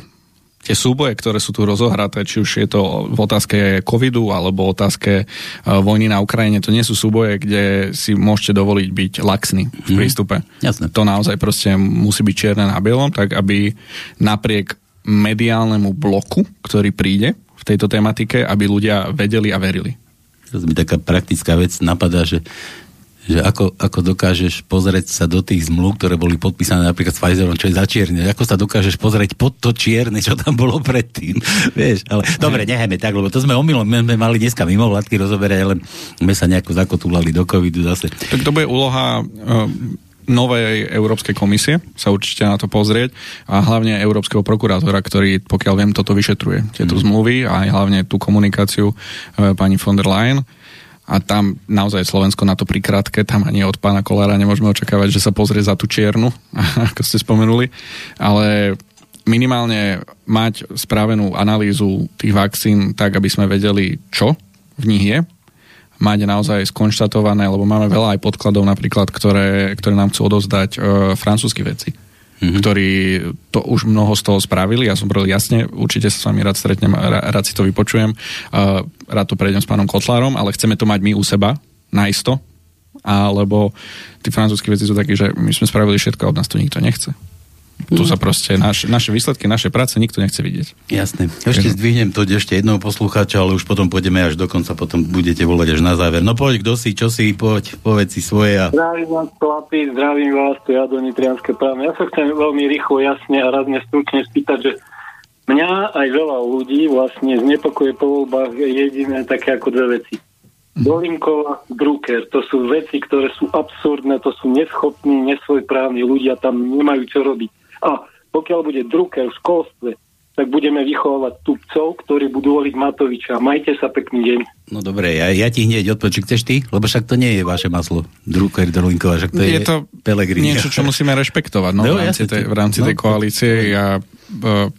tie súboje, ktoré sú tu rozohraté, či už je to v otázke covidu alebo otázke uh, vojny na Ukrajine, to nie sú súboje, kde si môžete dovoliť byť laxný v mhm. prístupe. Mm, jasne. To naozaj proste musí byť čierne na bielom, tak aby napriek mediálnemu bloku, ktorý príde v tejto tematike, aby ľudia vedeli a verili. To mi taká praktická vec napadá, že že ako, ako dokážeš pozrieť sa do tých zmluv, ktoré boli podpísané napríklad s Pfizerom, čo je za čierne, ako sa dokážeš pozrieť pod to čierne, čo tam bolo predtým, vieš, ale dobre, nehajme tak, lebo to sme omylom, my sme mali dneska mimo vládky rozoberať, ale sme sa nejako zakotúlali do covidu zase. Tak to bude úloha uh novej Európskej komisie sa určite na to pozrieť a hlavne Európskeho prokurátora, ktorý, pokiaľ viem, toto vyšetruje, tieto mm. zmluvy a aj hlavne tú komunikáciu e, pani von der Leyen a tam naozaj Slovensko na to prikrátke, tam ani od pána Kolára nemôžeme očakávať, že sa pozrie za tú čiernu, ako ste spomenuli, ale minimálne mať spravenú analýzu tých vakcín tak, aby sme vedeli, čo v nich je, mať naozaj skonštatované, lebo máme veľa aj podkladov napríklad, ktoré, ktoré nám chcú odozdať e, francúzski veci mm-hmm. ktorí to už mnoho z toho spravili. Ja som povedal jasne, určite sa s vami rád stretnem, rád si to vypočujem, uh, rád to prejdem s pánom Kotlárom, ale chceme to mať my u seba, naisto, alebo tí francúzskí veci sú takí, že my sme spravili všetko a od nás to nikto nechce. Tu sa proste naš, naše výsledky, naše práce nikto nechce vidieť. Jasné. Ešte zdvihnem to ešte jednou poslucháča, ale už potom pôjdeme až do konca, potom budete volať až na záver. No poď, kto si, čo si, poď, povedz si svoje. A... Zdravím vás, chlapi, zdravím vás, to ja do Nitrianské právne. Ja sa chcem veľmi rýchlo, jasne a razne stručne spýtať, že mňa aj veľa ľudí vlastne znepokoje po voľbách jediné také ako dve veci. Dolinkova, Drucker, to sú veci, ktoré sú absurdné, to sú neschopní, nesvojprávni ľudia, tam nemajú čo robiť a pokiaľ bude Drucker v školstve, tak budeme vychovávať tupcov, ktorí budú voliť Matoviča. Majte sa pekný deň. No dobre, ja, ja ti hneď odpočím. Chceš ty? Lebo však to nie je vaše maslo. Drucker, Drolinková, však to je, je to Pelegrini. niečo, čo musíme rešpektovať no, no, v rámci, tej, v rámci no, tej koalície. Ja, uh,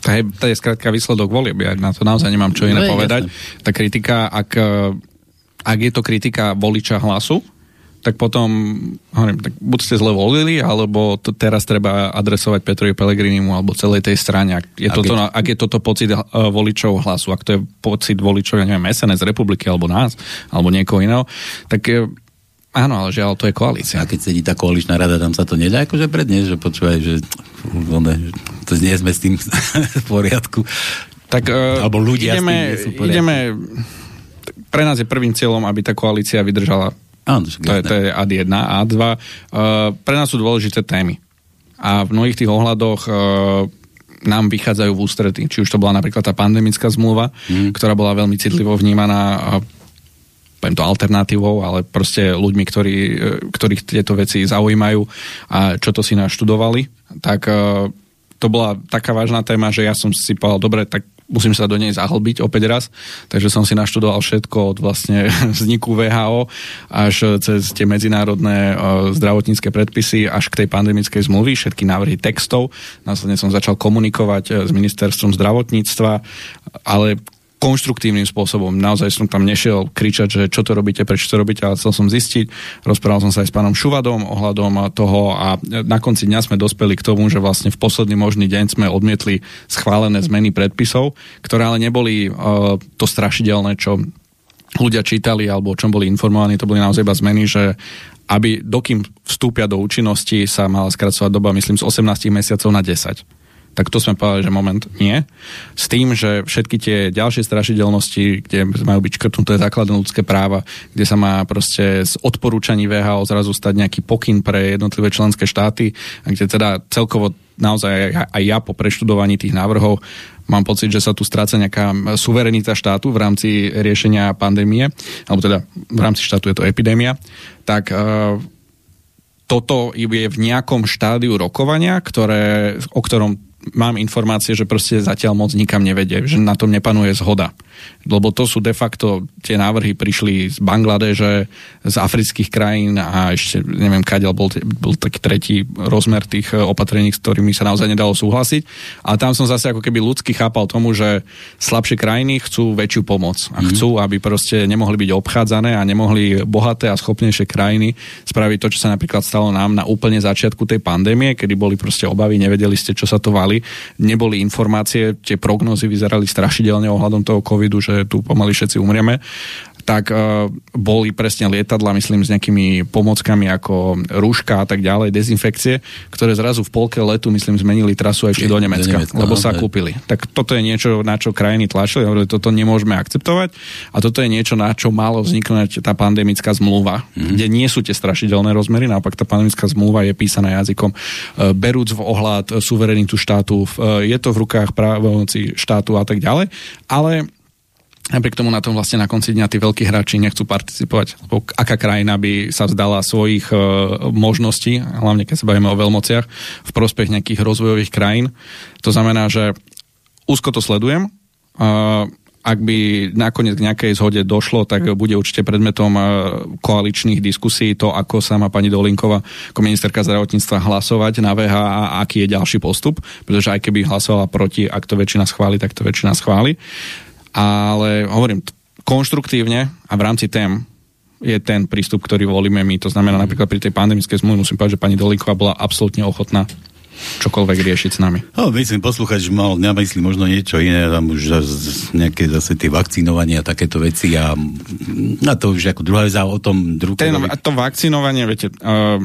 to je, to je skrátka výsledok volieb. Ja na to naozaj nemám čo iné no, povedať. Jasne. Tá kritika, ak, ak je to kritika voliča hlasu, tak potom, hovorím, tak buď ste zle volili, alebo to teraz treba adresovať Petrovi Pelegrinimu alebo celej tej strane. Ak je, toto, keď... ak je toto pocit uh, voličov hlasu, ak to je pocit voličov, ja neviem, SNS republiky alebo nás, alebo niekoho iného, tak uh, Áno, ale žiaľ, to je koalícia. A keď sedí tá koaličná rada, tam sa to nedá akože predniesť, že počúvaj, že to nie sme s tým v poriadku. Tak uh, Alebo ľudia ideme, s tým ideme, pre nás je prvým cieľom, aby tá koalícia vydržala Áno, to, je, to je ad 1 a 2. Uh, pre nás sú dôležité témy. A v mnohých tých ohľadoch uh, nám vychádzajú v ústrety. Či už to bola napríklad tá pandemická zmluva, mm. ktorá bola veľmi citlivo vnímaná poviem to alternatívou, ale proste ľuďmi, ktorí, e, ktorých tieto veci zaujímajú a čo to si naštudovali, tak uh, to bola taká vážna téma, že ja som si povedal, dobre, tak musím sa do nej zahlbiť opäť raz, takže som si naštudoval všetko od vlastne vzniku VHO až cez tie medzinárodné zdravotnícke predpisy až k tej pandemickej zmluvy, všetky návrhy textov. Následne som začal komunikovať e, s ministerstvom zdravotníctva, ale konštruktívnym spôsobom. Naozaj som tam nešiel kričať, že čo to robíte, prečo to robíte, ale chcel som zistiť. Rozprával som sa aj s pánom Šuvadom ohľadom toho a na konci dňa sme dospeli k tomu, že vlastne v posledný možný deň sme odmietli schválené zmeny predpisov, ktoré ale neboli uh, to strašidelné, čo ľudia čítali alebo o čom boli informovaní, to boli naozaj iba zmeny, že aby dokým vstúpia do účinnosti sa mala skracovať doba, myslím, z 18 mesiacov na 10 tak to sme povedali, že moment nie. S tým, že všetky tie ďalšie strašidelnosti, kde majú byť škrtnuté základné ľudské práva, kde sa má proste z odporúčaní VHO zrazu stať nejaký pokyn pre jednotlivé členské štáty, a kde teda celkovo naozaj aj ja po preštudovaní tých návrhov mám pocit, že sa tu stráca nejaká suverenita štátu v rámci riešenia pandémie, alebo teda v rámci štátu je to epidémia, tak uh, toto je v nejakom štádiu rokovania, ktoré, o ktorom mám informácie, že proste zatiaľ moc nikam nevedie, že na tom nepanuje zhoda. Lebo to sú de facto, tie návrhy prišli z Bangladeže, z afrických krajín a ešte neviem, kadeľ bol, bol taký tretí rozmer tých e, opatrení, s ktorými sa naozaj nedalo súhlasiť. A tam som zase ako keby ľudsky chápal tomu, že slabšie krajiny chcú väčšiu pomoc a mhm. chcú, aby proste nemohli byť obchádzané a nemohli bohaté a schopnejšie krajiny spraviť to, čo sa napríklad stalo nám na úplne začiatku tej pandémie, kedy boli proste obavy, nevedeli ste, čo sa to valí, neboli informácie, tie prognózy vyzerali strašidelne ohľadom toho covidu, že tu pomaly všetci umrieme tak uh, boli presne lietadla, myslím, s nejakými pomockami ako rúška a tak ďalej, dezinfekcie, ktoré zrazu v polke letu, myslím, zmenili trasu ešte do Nemecka, do Nemecka lebo sa kúpili. Tak toto je niečo, na čo krajiny tlačili, hovorili, toto nemôžeme akceptovať a toto je niečo, na čo malo vzniknúť tá pandemická zmluva, mm-hmm. kde nie sú tie strašidelné rozmery, naopak tá pandemická zmluva je písaná jazykom uh, berúc v ohľad suverenitu štátu, uh, je to v rukách právomoci štátu a tak ďalej, ale Napriek tomu na tom vlastne na konci dňa tí veľkí hráči nechcú participovať, lebo aká krajina by sa vzdala svojich e, možností, hlavne keď sa bavíme o veľmociach, v prospech nejakých rozvojových krajín. To znamená, že úzko to sledujem. E, ak by nakoniec k nejakej zhode došlo, tak bude určite predmetom e, koaličných diskusí to, ako sa má pani Dolinková ako ministerka zdravotníctva hlasovať na VH a aký je ďalší postup, pretože aj keby hlasovala proti, ak to väčšina schváli, tak to väčšina schváli ale hovorím, konštruktívne a v rámci tém je ten prístup, ktorý volíme my. To znamená napríklad pri tej pandemickej zmluve musím povedať, že pani Dolíková bola absolútne ochotná čokoľvek riešiť s nami. No, myslím, poslúchať, že mal na mysli možno niečo iné, tam už nejaké zase tie vakcinovanie a takéto veci a, a to už ako druhá vec o tom druhé. Ten, to vakcinovanie, viete, uh,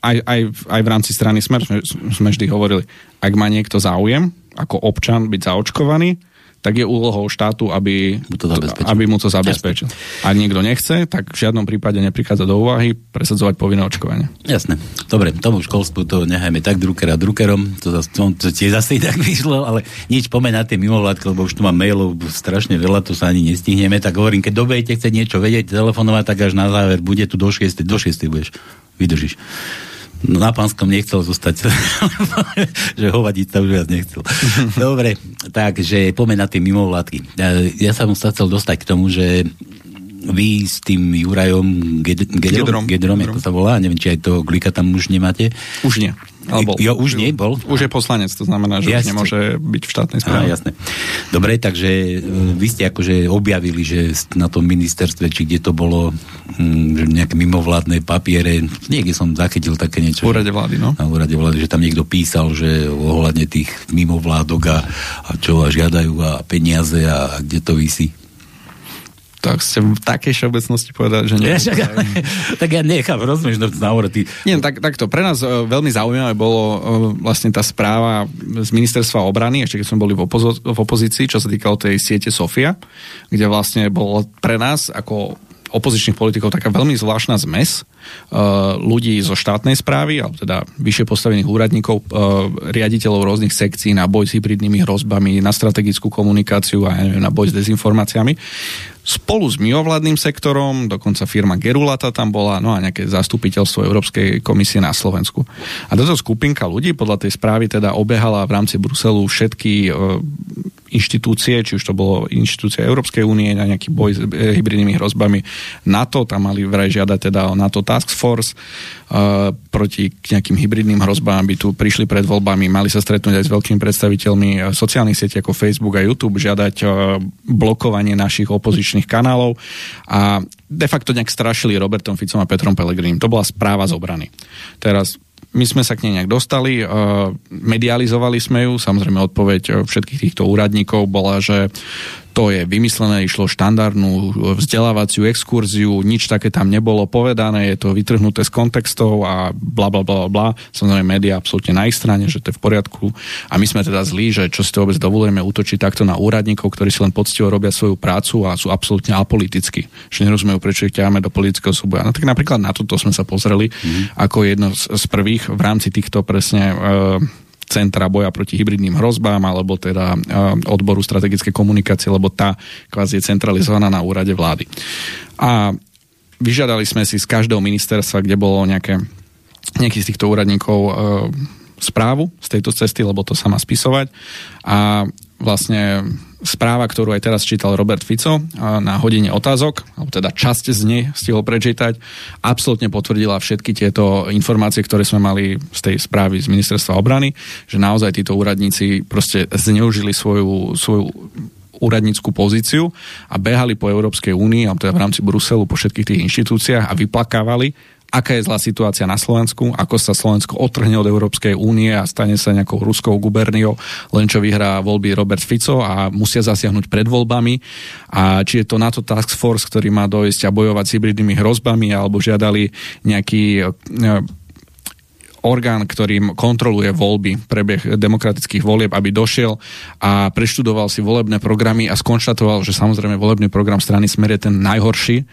aj, aj, aj v rámci strany Smer sme, sme vždy hovorili, ak má niekto záujem, ako občan byť zaočkovaný, tak je úlohou štátu, aby mu to zabezpečil. Aby mu to zabezpečil. Ak niekto nechce, tak v žiadnom prípade neprichádza do úvahy presadzovať povinné očkovanie. Jasné. Dobre, tomu školstvu to nechajme tak druker a drukerom, to, zase, to, to tiež zase tak vyšlo, ale nič tie mimovládky, lebo už tu mám mailov strašne veľa, to sa ani nestihneme, tak hovorím, keď dobejete chce niečo vedieť, telefonovať, tak až na záver bude tu do 6, do 6 budeš, vydržíš. No na pánskom nechcel zostať, že hovadiť sa už viac nechcel. Dobre, takže poďme na tie mimovládky. Ja sa mu chcel dostať k tomu, že vy s tým Jurajom Gedrom, Gedrom, Gedrom, ako sa volá, neviem, či aj to Glika tam už nemáte. Už nie. Alebo, jo, už nie, bol? Už je poslanec, to znamená, že jasne. už nemôže byť v štátnej správe. Á, jasné. Dobre, takže e, vy ste akože objavili, že na tom ministerstve, či kde to bolo hm, že nejaké mimovládne papiere, niekde som zachytil také niečo. V úrade vlády, no? Na úrade vlády, že tam niekto písal, že ohľadne tých mimovládok a, a čo a žiadajú a peniaze a, a kde to vysí tak ste v takej všeobecnosti povedali, že nie. Ja, však, tak ja nechám, rozumieš, no, na ty... Nie, tak, to pre nás uh, veľmi zaujímavé bolo uh, vlastne tá správa z ministerstva obrany, ešte keď sme boli v, opozo- v opozícii, čo sa týkalo tej siete Sofia, kde vlastne bolo pre nás ako opozičných politikov taká veľmi zvláštna zmes uh, ľudí zo štátnej správy, alebo teda vyššie postavených úradníkov, uh, riaditeľov rôznych sekcií na boj s hybridnými hrozbami, na strategickú komunikáciu a na boj s dezinformáciami spolu s mimovládnym sektorom, dokonca firma Gerulata tam bola, no a nejaké zastupiteľstvo Európskej komisie na Slovensku. A táto skupinka ľudí podľa tej správy teda obehala v rámci Bruselu všetky e, inštitúcie, či už to bolo inštitúcia Európskej únie na nejaký boj s e, hybridnými hrozbami NATO, tam mali vraj žiadať teda o NATO Task Force uh, proti nejakým hybridným hrozbám, by tu prišli pred voľbami, mali sa stretnúť aj s veľkými predstaviteľmi sociálnych sietí ako Facebook a YouTube, žiadať uh, blokovanie našich opozičných kanálov a de facto nejak strašili Robertom Ficom a Petrom Pelegrinim. To bola správa z obrany. Teraz my sme sa k nej nejak dostali, uh, medializovali sme ju, samozrejme odpoveď všetkých týchto úradníkov bola, že to je vymyslené, išlo štandardnú vzdelávaciu exkurziu, nič také tam nebolo povedané, je to vytrhnuté z kontextov a bla bla bla bla. Samozrejme médiá absolútne na ich strane, že to je v poriadku a my sme teda zlí, že čo si to vôbec dovolujeme útočiť takto na úradníkov, ktorí si len poctivo robia svoju prácu a sú absolútne apolitickí. Že nerozumejú, prečo ich ťaháme do politického súboja. No tak napríklad na toto sme sa pozreli mm. ako jedno z, z prvých v rámci týchto presne e, Centra boja proti hybridným hrozbám alebo teda odboru strategické komunikácie, lebo tá kvázi je centralizovaná na úrade vlády. A vyžiadali sme si z každého ministerstva, kde bolo nejaké, nejaký z týchto úradníkov e, správu z tejto cesty, lebo to sa má spisovať. A vlastne správa, ktorú aj teraz čítal Robert Fico na hodine otázok, alebo teda časť z nej stihol prečítať, absolútne potvrdila všetky tieto informácie, ktoré sme mali z tej správy z ministerstva obrany, že naozaj títo úradníci proste zneužili svoju, svoju úradníckú pozíciu a behali po Európskej únii, alebo teda v rámci Bruselu po všetkých tých inštitúciách a vyplakávali aká je zlá situácia na Slovensku, ako sa Slovensko otrhne od Európskej únie a stane sa nejakou ruskou guberniou, len čo vyhrá voľby Robert Fico a musia zasiahnuť pred voľbami. A či je to NATO Task Force, ktorý má dojsť a bojovať s hybridnými hrozbami, alebo žiadali nejaký e, orgán, ktorým kontroluje voľby, prebeh demokratických volieb, aby došiel a preštudoval si volebné programy a skonštatoval, že samozrejme volebný program strany Smer je ten najhorší.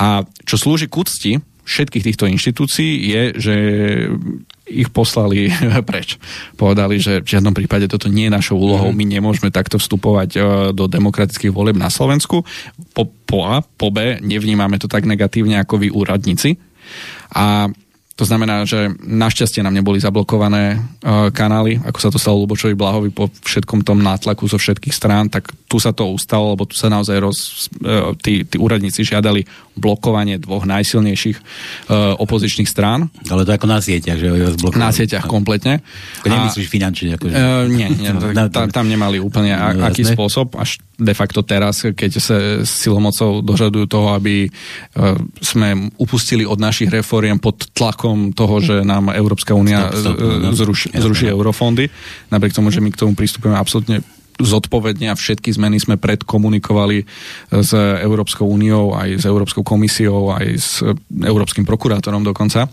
A čo slúži k úcti, všetkých týchto inštitúcií je, že ich poslali preč. Povedali, že v žiadnom prípade toto nie je našou úlohou, mhm. my nemôžeme takto vstupovať e, do demokratických volieb na Slovensku. Po, po A, po B, nevnímame to tak negatívne ako vy úradníci. A to znamená, že našťastie nám neboli zablokované uh, kanály, ako sa to stalo Lubočovi Blahovi po všetkom tom nátlaku zo všetkých strán, tak tu sa to ustalo, lebo tu sa naozaj roz, uh, tí, tí úradníci žiadali blokovanie dvoch najsilnejších uh, opozičných strán. Ale to ako na sieťach, že vás blokovali. Na sieťach kompletne. Ako nemyslíš finančne? Akože... Uh, nie, nie no, tam, tam nemali úplne no, aký spôsob, až de facto teraz, keď sa silomocou dožadujú toho, aby uh, sme upustili od našich reforiem pod tlakom toho, že nám Európska únia no. zruši, zruší eurofondy, napriek tomu, že my k tomu pristupujeme absolútne zodpovedne a všetky zmeny sme predkomunikovali s Európskou úniou, aj s Európskou komisiou, aj s Európskym prokurátorom dokonca.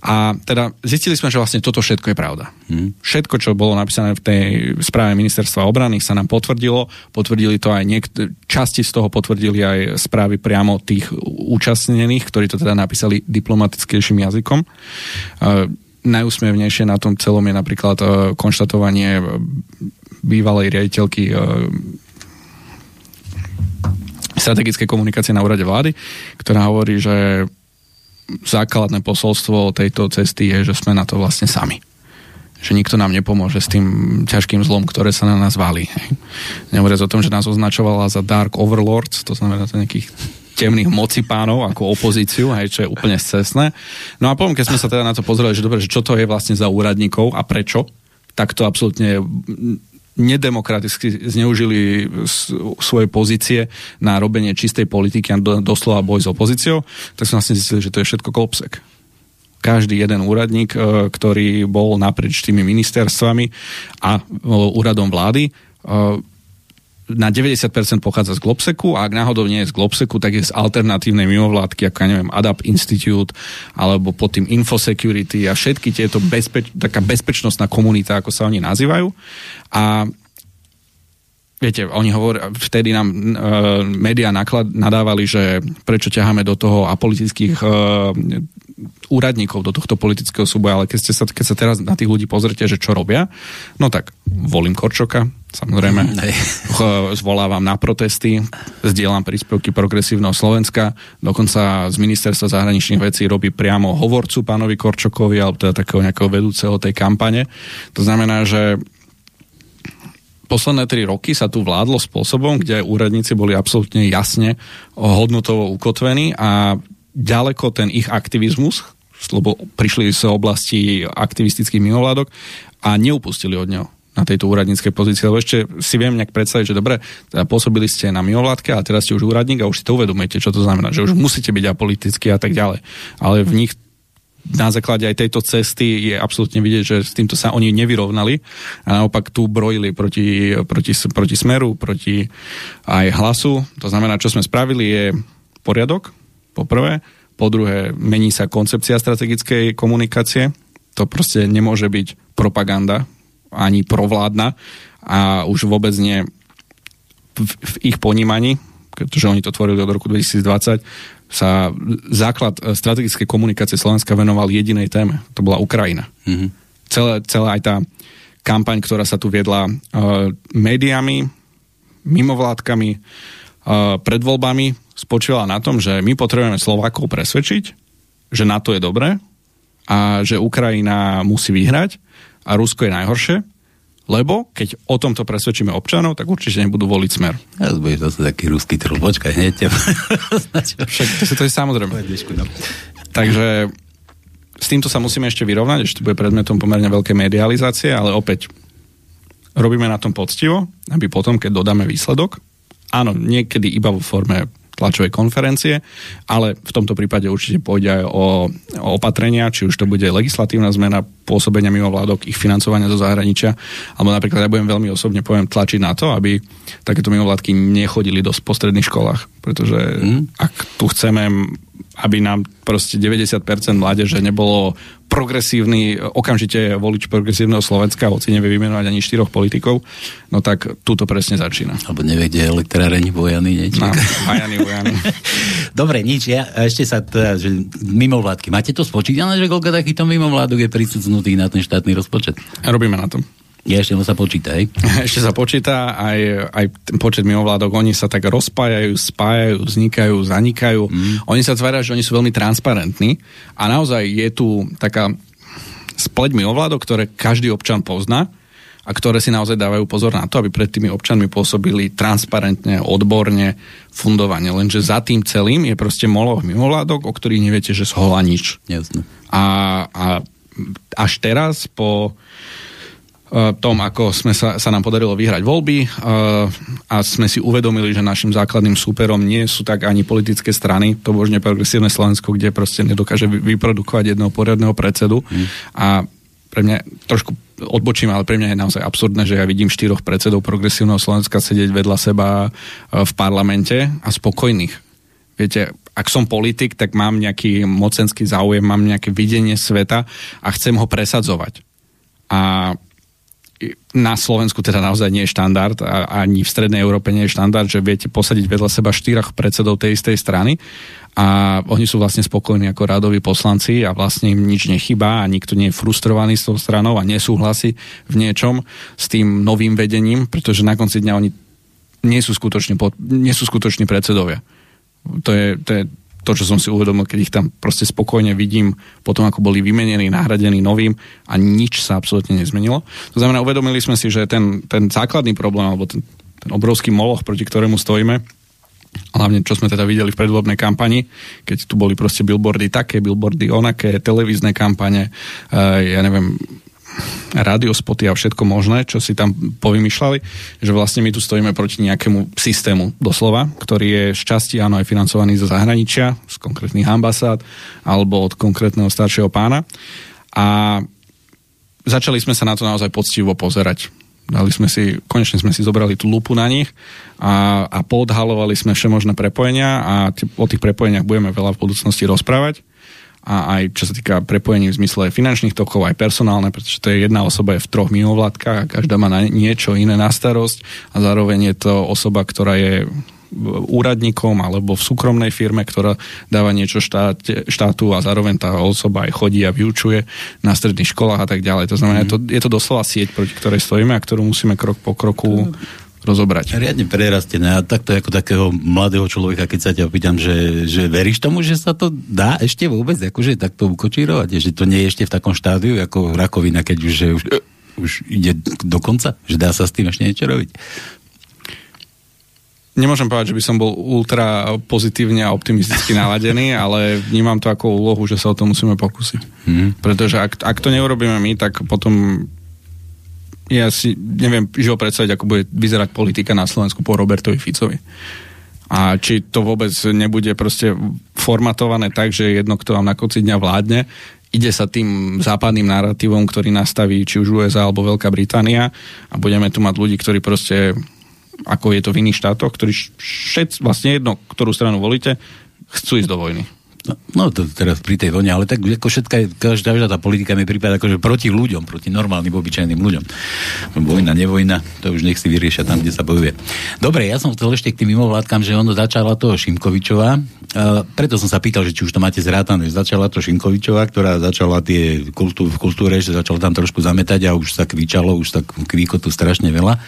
A teda zistili sme, že vlastne toto všetko je pravda. Hmm. Všetko, čo bolo napísané v tej správe ministerstva obrany, sa nám potvrdilo. Potvrdili to aj niekt- časti z toho potvrdili aj správy priamo tých účastnených, ktorí to teda napísali diplomatickejším jazykom. Uh, najúsmevnejšie na tom celom je napríklad uh, konštatovanie bývalej riaditeľky strategické komunikácie na úrade vlády, ktorá hovorí, že základné posolstvo tejto cesty je, že sme na to vlastne sami. Že nikto nám nepomôže s tým ťažkým zlom, ktoré sa na nás valí. Nehovoriac o tom, že nás označovala za Dark Overlords, to znamená za nejakých temných mocipánov ako opozíciu, hej, čo je úplne scesné. No a potom, keď sme sa teda na to pozreli, že dobre, že čo to je vlastne za úradníkov a prečo, tak to absolútne nedemokraticky zneužili svoje pozície na robenie čistej politiky a doslova boj s opozíciou, tak sme vlastne zistili, že to je všetko kolpsek každý jeden úradník, e, ktorý bol naprieč tými ministerstvami a e, úradom vlády, e, na 90% pochádza z Globseku a ak náhodou nie je z Globseku, tak je z alternatívnej mimovládky, ako ja neviem, Adapt Institute alebo pod tým Infosecurity a všetky tieto bezpeč- taká bezpečnostná komunita, ako sa oni nazývajú. A Viete, oni hovoria, vtedy nám e, médiá nadávali, že prečo ťaháme do toho apolitických e, úradníkov, do tohto politického súboja, ale keď, ste sa, keď sa teraz na tých ľudí pozrite, že čo robia, no tak volím Korčoka, samozrejme, mm, zvolávam na protesty, zdieľam príspevky progresívneho Slovenska, dokonca z ministerstva zahraničných vecí robí priamo hovorcu pánovi Korčokovi, alebo teda takého nejakého vedúceho tej kampane. To znamená, že posledné tri roky sa tu vládlo spôsobom, kde úradníci boli absolútne jasne hodnotovo ukotvení a ďaleko ten ich aktivizmus, lebo prišli z oblasti aktivistických mimovládok a neupustili od neho na tejto úradníckej pozícii, lebo ešte si viem nejak predstaviť, že dobre, teda pôsobili ste na mimovládke a teraz ste už úradník a už si to uvedomujete, čo to znamená, že už musíte byť apolitický a tak ďalej. Ale v nich na základe aj tejto cesty je absolútne vidieť, že s týmto sa oni nevyrovnali a naopak tu brojili proti, proti, proti smeru, proti aj hlasu. To znamená, čo sme spravili je poriadok, po prvé, po druhé, mení sa koncepcia strategickej komunikácie, to proste nemôže byť propaganda, ani provládna a už vôbec nie v, v ich ponímaní, pretože oni to tvorili od roku 2020, sa základ e, strategickej komunikácie Slovenska venoval jedinej téme. To bola Ukrajina. Mm-hmm. Celé, celá aj tá kampaň, ktorá sa tu viedla uh, médiami, mimovládkami, uh, pred voľbami, spočívala na tom, že my potrebujeme Slovákov presvedčiť, že NATO je dobré a že Ukrajina musí vyhrať a Rusko je najhoršie, lebo keď o tomto presvedčíme občanov, tak určite nebudú voliť smer. Ja budeš zase taký ruský trol. Počkaj, hneď. Však to, to je samozrejme. Takže s týmto sa musíme ešte vyrovnať, ešte bude predmetom pomerne veľké medializácie, ale opäť robíme na tom poctivo, aby potom, keď dodáme výsledok, áno, niekedy iba vo forme tlačovej konferencie, ale v tomto prípade určite pôjde aj o, o opatrenia, či už to bude legislatívna zmena pôsobenia mimo vládok, ich financovania zo zahraničia, alebo napríklad ja budem veľmi osobne poviem tlačiť na to, aby takéto mimovládky nechodili do postredných školách, pretože mm. ak tu chceme aby nám proste 90% mládeže nebolo progresívny, okamžite volič progresívneho Slovenska, hoci nevie vymenovať ani štyroch politikov, no tak túto presne začína. Alebo nevie, kde je elektráreň Vojany, niečo. No, Vojany, Vojany. Dobre, nič, ja ešte sa teda, že mimovládky, máte to spočítané, že koľko takýchto mimovládok je prisudznutých na ten štátny rozpočet? Robíme na tom. Je ešte sa počíta, hej? Ešte sa počíta, aj, aj ten počet mimovládok, oni sa tak rozpájajú, spájajú, vznikajú, zanikajú. Mm. Oni sa tvária, že oni sú veľmi transparentní a naozaj je tu taká spleť mimovládok, ktoré každý občan pozná a ktoré si naozaj dávajú pozor na to, aby pred tými občanmi pôsobili transparentne, odborne, fundovane. Lenže za tým celým je proste moloch mimovládok, o ktorých neviete, že zhola nič. Jasne. A, a až teraz po tom, ako sme sa, sa nám podarilo vyhrať voľby uh, a sme si uvedomili, že našim základným súperom nie sú tak ani politické strany, to božne progresívne Slovensko, kde proste nedokáže vyprodukovať jedného poriadného predsedu hmm. a pre mňa trošku odbočím, ale pre mňa je naozaj absurdné, že ja vidím štyroch predsedov progresívneho Slovenska sedieť vedľa seba eh, v parlamente a spokojných. Viete, ak som politik, tak mám nejaký mocenský záujem, mám nejaké videnie sveta a chcem ho presadzovať. A na Slovensku teda naozaj nie je štandard a ani v Strednej Európe nie je štandard, že viete posadiť vedľa seba štyroch predsedov tej istej strany a oni sú vlastne spokojní ako rádoví poslanci a vlastne im nič nechybá a nikto nie je frustrovaný s tou stranou a nesúhlasí v niečom s tým novým vedením, pretože na konci dňa oni nie sú skutoční, nie sú skutoční predsedovia. To je, to je to, čo som si uvedomil, keď ich tam proste spokojne vidím potom, ako boli vymenení, nahradení novým a nič sa absolútne nezmenilo. To znamená, uvedomili sme si, že ten, ten základný problém, alebo ten, ten obrovský moloch, proti ktorému stojíme, hlavne čo sme teda videli v predvolebnej kampani, keď tu boli proste billboardy také, billboardy onaké, televízne kampane, uh, ja neviem, radiospoty a všetko možné, čo si tam povymýšľali, že vlastne my tu stojíme proti nejakému systému doslova, ktorý je z časti áno aj financovaný zo zahraničia, z konkrétnych ambasád alebo od konkrétneho staršieho pána. A začali sme sa na to naozaj poctivo pozerať. Dali sme si, konečne sme si zobrali tú lupu na nich a, a podhalovali sme všemožné prepojenia a t- o tých prepojeniach budeme veľa v budúcnosti rozprávať a aj čo sa týka prepojení v zmysle finančných tokov, aj personálne, pretože to je jedna osoba je v troch mimovládkach a každá má na niečo iné na starosť a zároveň je to osoba, ktorá je úradníkom alebo v súkromnej firme, ktorá dáva niečo štát, štátu a zároveň tá osoba aj chodí a vyučuje na stredných školách a tak ďalej. To znamená, mm. je, to, je to doslova sieť, proti ktorej stojíme a ktorú musíme krok po kroku rozobrať. Riadne prerastené. A takto ako takého mladého človeka, keď sa ťa opýtam, že, že veríš tomu, že sa to dá ešte vôbec akože takto ukočírovať? Že to nie je ešte v takom štádiu ako rakovina, keď už, že už, už ide do konca? Že dá sa s tým ešte niečo robiť? Nemôžem povedať, že by som bol ultra pozitívne a optimisticky naladený, ale vnímam to ako úlohu, že sa o to musíme pokúsiť. Hmm. Pretože ak, ak to neurobíme my, tak potom ja si neviem živo predstaviť, ako bude vyzerať politika na Slovensku po Robertovi Ficovi. A či to vôbec nebude proste formatované tak, že jedno, kto vám na konci dňa vládne, ide sa tým západným narratívom, ktorý nastaví či už USA alebo Veľká Británia a budeme tu mať ľudí, ktorí proste, ako je to v iných štátoch, ktorí všet, vlastne jedno, ktorú stranu volíte, chcú ísť do vojny. No, no to teraz pri tej vojne, ale tak ako všetká, každá, každá tá politika mi prípada akože proti ľuďom, proti normálnym, obyčajným ľuďom. Vojna, nevojna, to už nech si vyriešia tam, kde sa bojuje. Dobre, ja som chcel ešte k tým mimovládkam, že ono začala to Šimkovičová, a preto som sa pýtal, že či už to máte zrátané. Začala to Šimkovičová, ktorá začala tie kultú, v kultúre, že začala tam trošku zametať a už sa kvičalo, už tak kvíkotu strašne veľa.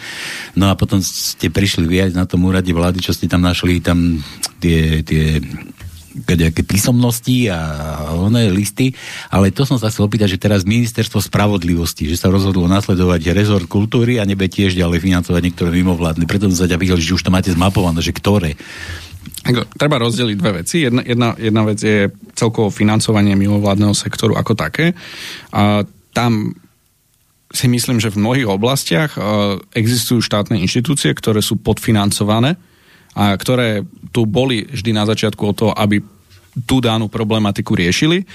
No a potom ste prišli vy na tom úrade vlády, čo ste tam našli, tam tie, tie nejaké písomnosti a oné listy, ale to som sa chcel opýtať, že teraz ministerstvo spravodlivosti, že sa rozhodlo nasledovať rezort kultúry a nebe tiež ďalej financovať niektoré mimovládne. Preto som sa ťa pýtal, že už to máte zmapované, že ktoré. Treba rozdeliť dve veci. Jedna, jedna, jedna vec je celkovo financovanie mimovládneho sektoru ako také. A tam si myslím, že v mnohých oblastiach existujú štátne inštitúcie, ktoré sú podfinancované a ktoré tu boli vždy na začiatku o to, aby tú danú problematiku riešili,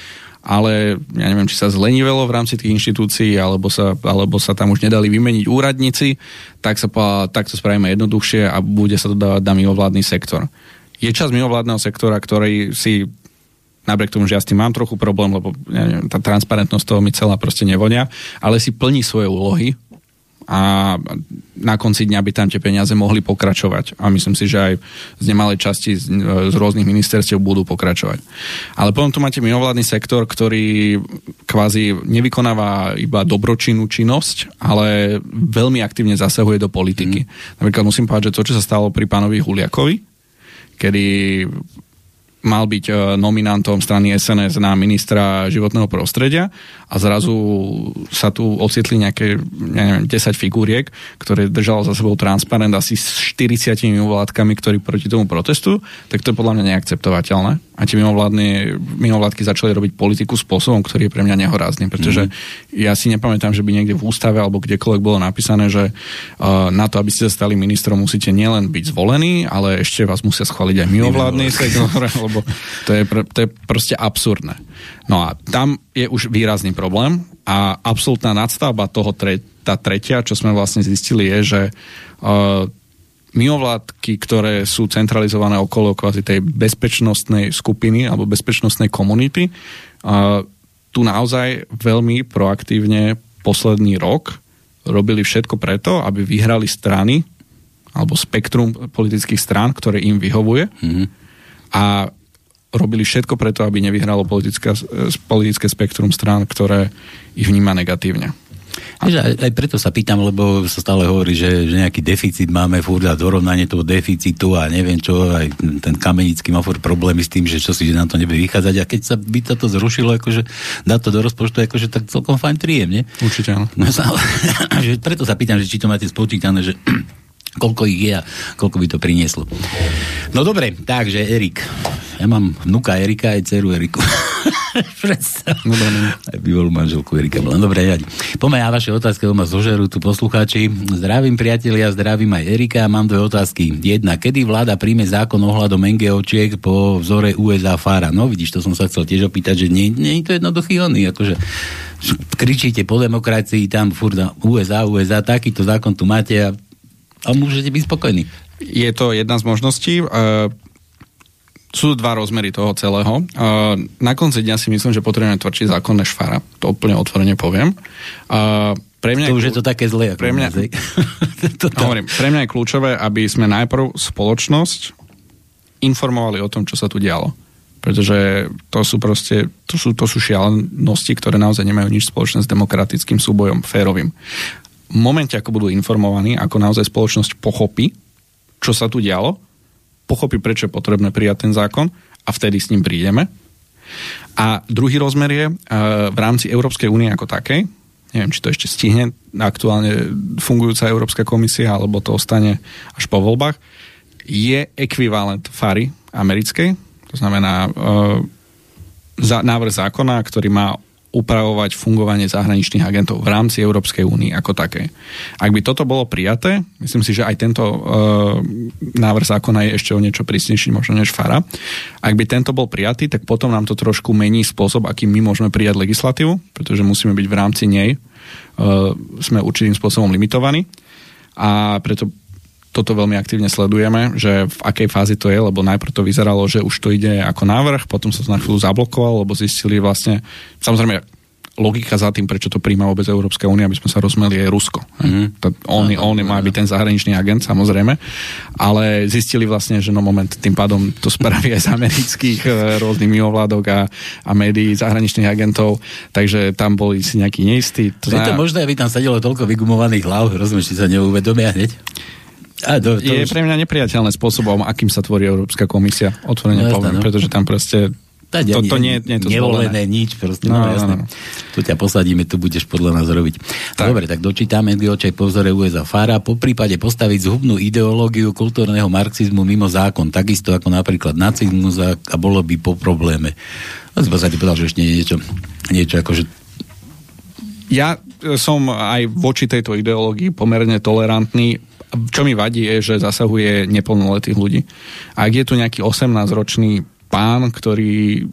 ale ja neviem, či sa zlenivelo v rámci tých inštitúcií, alebo sa, alebo sa tam už nedali vymeniť úradníci, tak, sa, tak to spravíme jednoduchšie a bude sa to dávať na mimovládny sektor. Je čas mimovládneho sektora, ktorý si napriek tomu, že ja s tým mám trochu problém, lebo ja neviem, tá transparentnosť toho mi celá proste nevonia, ale si plní svoje úlohy a na konci dňa by tam tie peniaze mohli pokračovať. A myslím si, že aj z nemalej časti z, z rôznych ministerstiev budú pokračovať. Ale potom tu máte mimovládny sektor, ktorý kvázi nevykonáva iba dobročinnú činnosť, ale veľmi aktívne zasahuje do politiky. Mm. Napríklad musím povedať, že to, čo sa stalo pri pánovi Huliakovi, kedy mal byť e, nominantom strany SNS na ministra životného prostredia a zrazu sa tu ocitli nejaké, ja neviem, 10 figúriek, ktoré držalo za sebou transparent asi s 40 mimovládkami, ktorí proti tomu protestujú, tak to je podľa mňa neakceptovateľné. A tie mimovládky začali robiť politiku spôsobom, ktorý je pre mňa nehorázny, pretože mm. ja si nepamätám, že by niekde v ústave alebo kdekoľvek bolo napísané, že uh, na to, aby ste sa stali ministrom, musíte nielen byť zvolení, ale ešte vás musia schváliť aj mimovládny sektor, lebo to je, to je proste absurdné. No a tam je už výrazný problém a absolútna nadstavba toho, tre, tá tretia, čo sme vlastne zistili, je, že uh, mimovládky, ktoré sú centralizované okolo kvázi tej bezpečnostnej skupiny alebo bezpečnostnej komunity, uh, tu naozaj veľmi proaktívne posledný rok robili všetko preto, aby vyhrali strany alebo spektrum politických strán, ktoré im vyhovuje. Mm-hmm. A robili všetko preto, aby nevyhralo politické, politické spektrum strán, ktoré ich vníma negatívne. Aj, aj preto sa pýtam, lebo sa stále hovorí, že, že nejaký deficit máme furt a dorovnanie toho deficitu a neviem čo, aj ten kamenický má furt problémy s tým, že čo si, že nám to nebude vychádzať a keď sa by toto zrušilo, akože dá to do rozpočtu, akože tak celkom fajn príjem, nie? Určite áno. No, že preto sa pýtam, že či to máte spočítané, že koľko ich je a koľko by to prinieslo. No dobre, takže Erik. Ja mám vnuka Erika aj dceru Eriku. Dobre, no. Aj bývalú manželku Erika bola. Dobre, ja. Poďme na vaše otázky, lebo ma zožerú tu poslucháči. Zdravím priatelia, zdravím aj Erika. Mám dve otázky. Jedna, kedy vláda príjme zákon ohľadom NGOčiek po vzore USA Fara? No vidíš, to som sa chcel tiež opýtať, že nie, nie je to jednoduchý oný, akože kričíte po demokracii, tam furt USA, USA, takýto zákon tu máte a a môžete byť spokojní. Je to jedna z možností. Uh, sú dva rozmery toho celého. Uh, na konci dňa si myslím, že potrebujeme tvrdší zákon než fara. To úplne otvorene poviem. Uh, pre mňa to už je to také zlé. Ako pre, mňa, to, to. Hovorím, pre mňa je kľúčové, aby sme najprv spoločnosť informovali o tom, čo sa tu dialo. Pretože to sú proste, to sú, to sú šialenosti, ktoré naozaj nemajú nič spoločné s demokratickým súbojom, férovým momente, ako budú informovaní, ako naozaj spoločnosť pochopí, čo sa tu dialo, pochopí, prečo je potrebné prijať ten zákon a vtedy s ním prídeme. A druhý rozmer je e, v rámci Európskej únie ako takej, neviem, či to ešte stihne aktuálne fungujúca Európska komisia, alebo to ostane až po voľbách, je ekvivalent FARI americkej, to znamená e, za, návrh zákona, ktorý má upravovať fungovanie zahraničných agentov v rámci Európskej únie ako také. Ak by toto bolo prijaté, myslím si, že aj tento uh, návrh zákona je ešte o niečo prísnejší možno než FARA. Ak by tento bol prijatý, tak potom nám to trošku mení spôsob, akým my môžeme prijať legislatívu, pretože musíme byť v rámci nej, uh, sme určitým spôsobom limitovaní a preto toto veľmi aktívne sledujeme, že v akej fázi to je, lebo najprv to vyzeralo, že už to ide ako návrh, potom sa to na chvíľu zablokoval, lebo zistili vlastne, samozrejme logika za tým, prečo to príjma vôbec Európska únia, aby sme sa rozmeli, je Rusko. Mm-hmm. On, on má byť ten zahraničný agent, samozrejme, ale zistili vlastne, že no moment, tým pádom to spraví aj z amerických e, rôznych mimovládok a, a médií zahraničných agentov, takže tam boli si nejakí neistí. To je to možné, aby tam sedelo toľko vygumovaných hlav, rozumieš, či sa neuvedomia hneď? A to, to je už... pre mňa nepriateľné spôsobom, akým sa tvorí Európska komisia, otvorene no, poviem, no. pretože tam proste tá, to, to nie, nie je to nevolené nič, proste, no, no, jasné. No, no. Tu ťa posadíme, tu budeš podľa nás robiť. Tak. Dobre, tak dočítame očaj pozore USA Fara, po prípade postaviť zhubnú ideológiu kultúrneho marxizmu mimo zákon, takisto ako napríklad nacizmus a, a bolo by po probléme. No si podstate povedal, že ešte niečo, niečo ako, že ja som aj voči tejto ideológii pomerne tolerantný čo mi vadí je, že zasahuje neplnoletých ľudí. A ak je tu nejaký 18-ročný pán, ktorý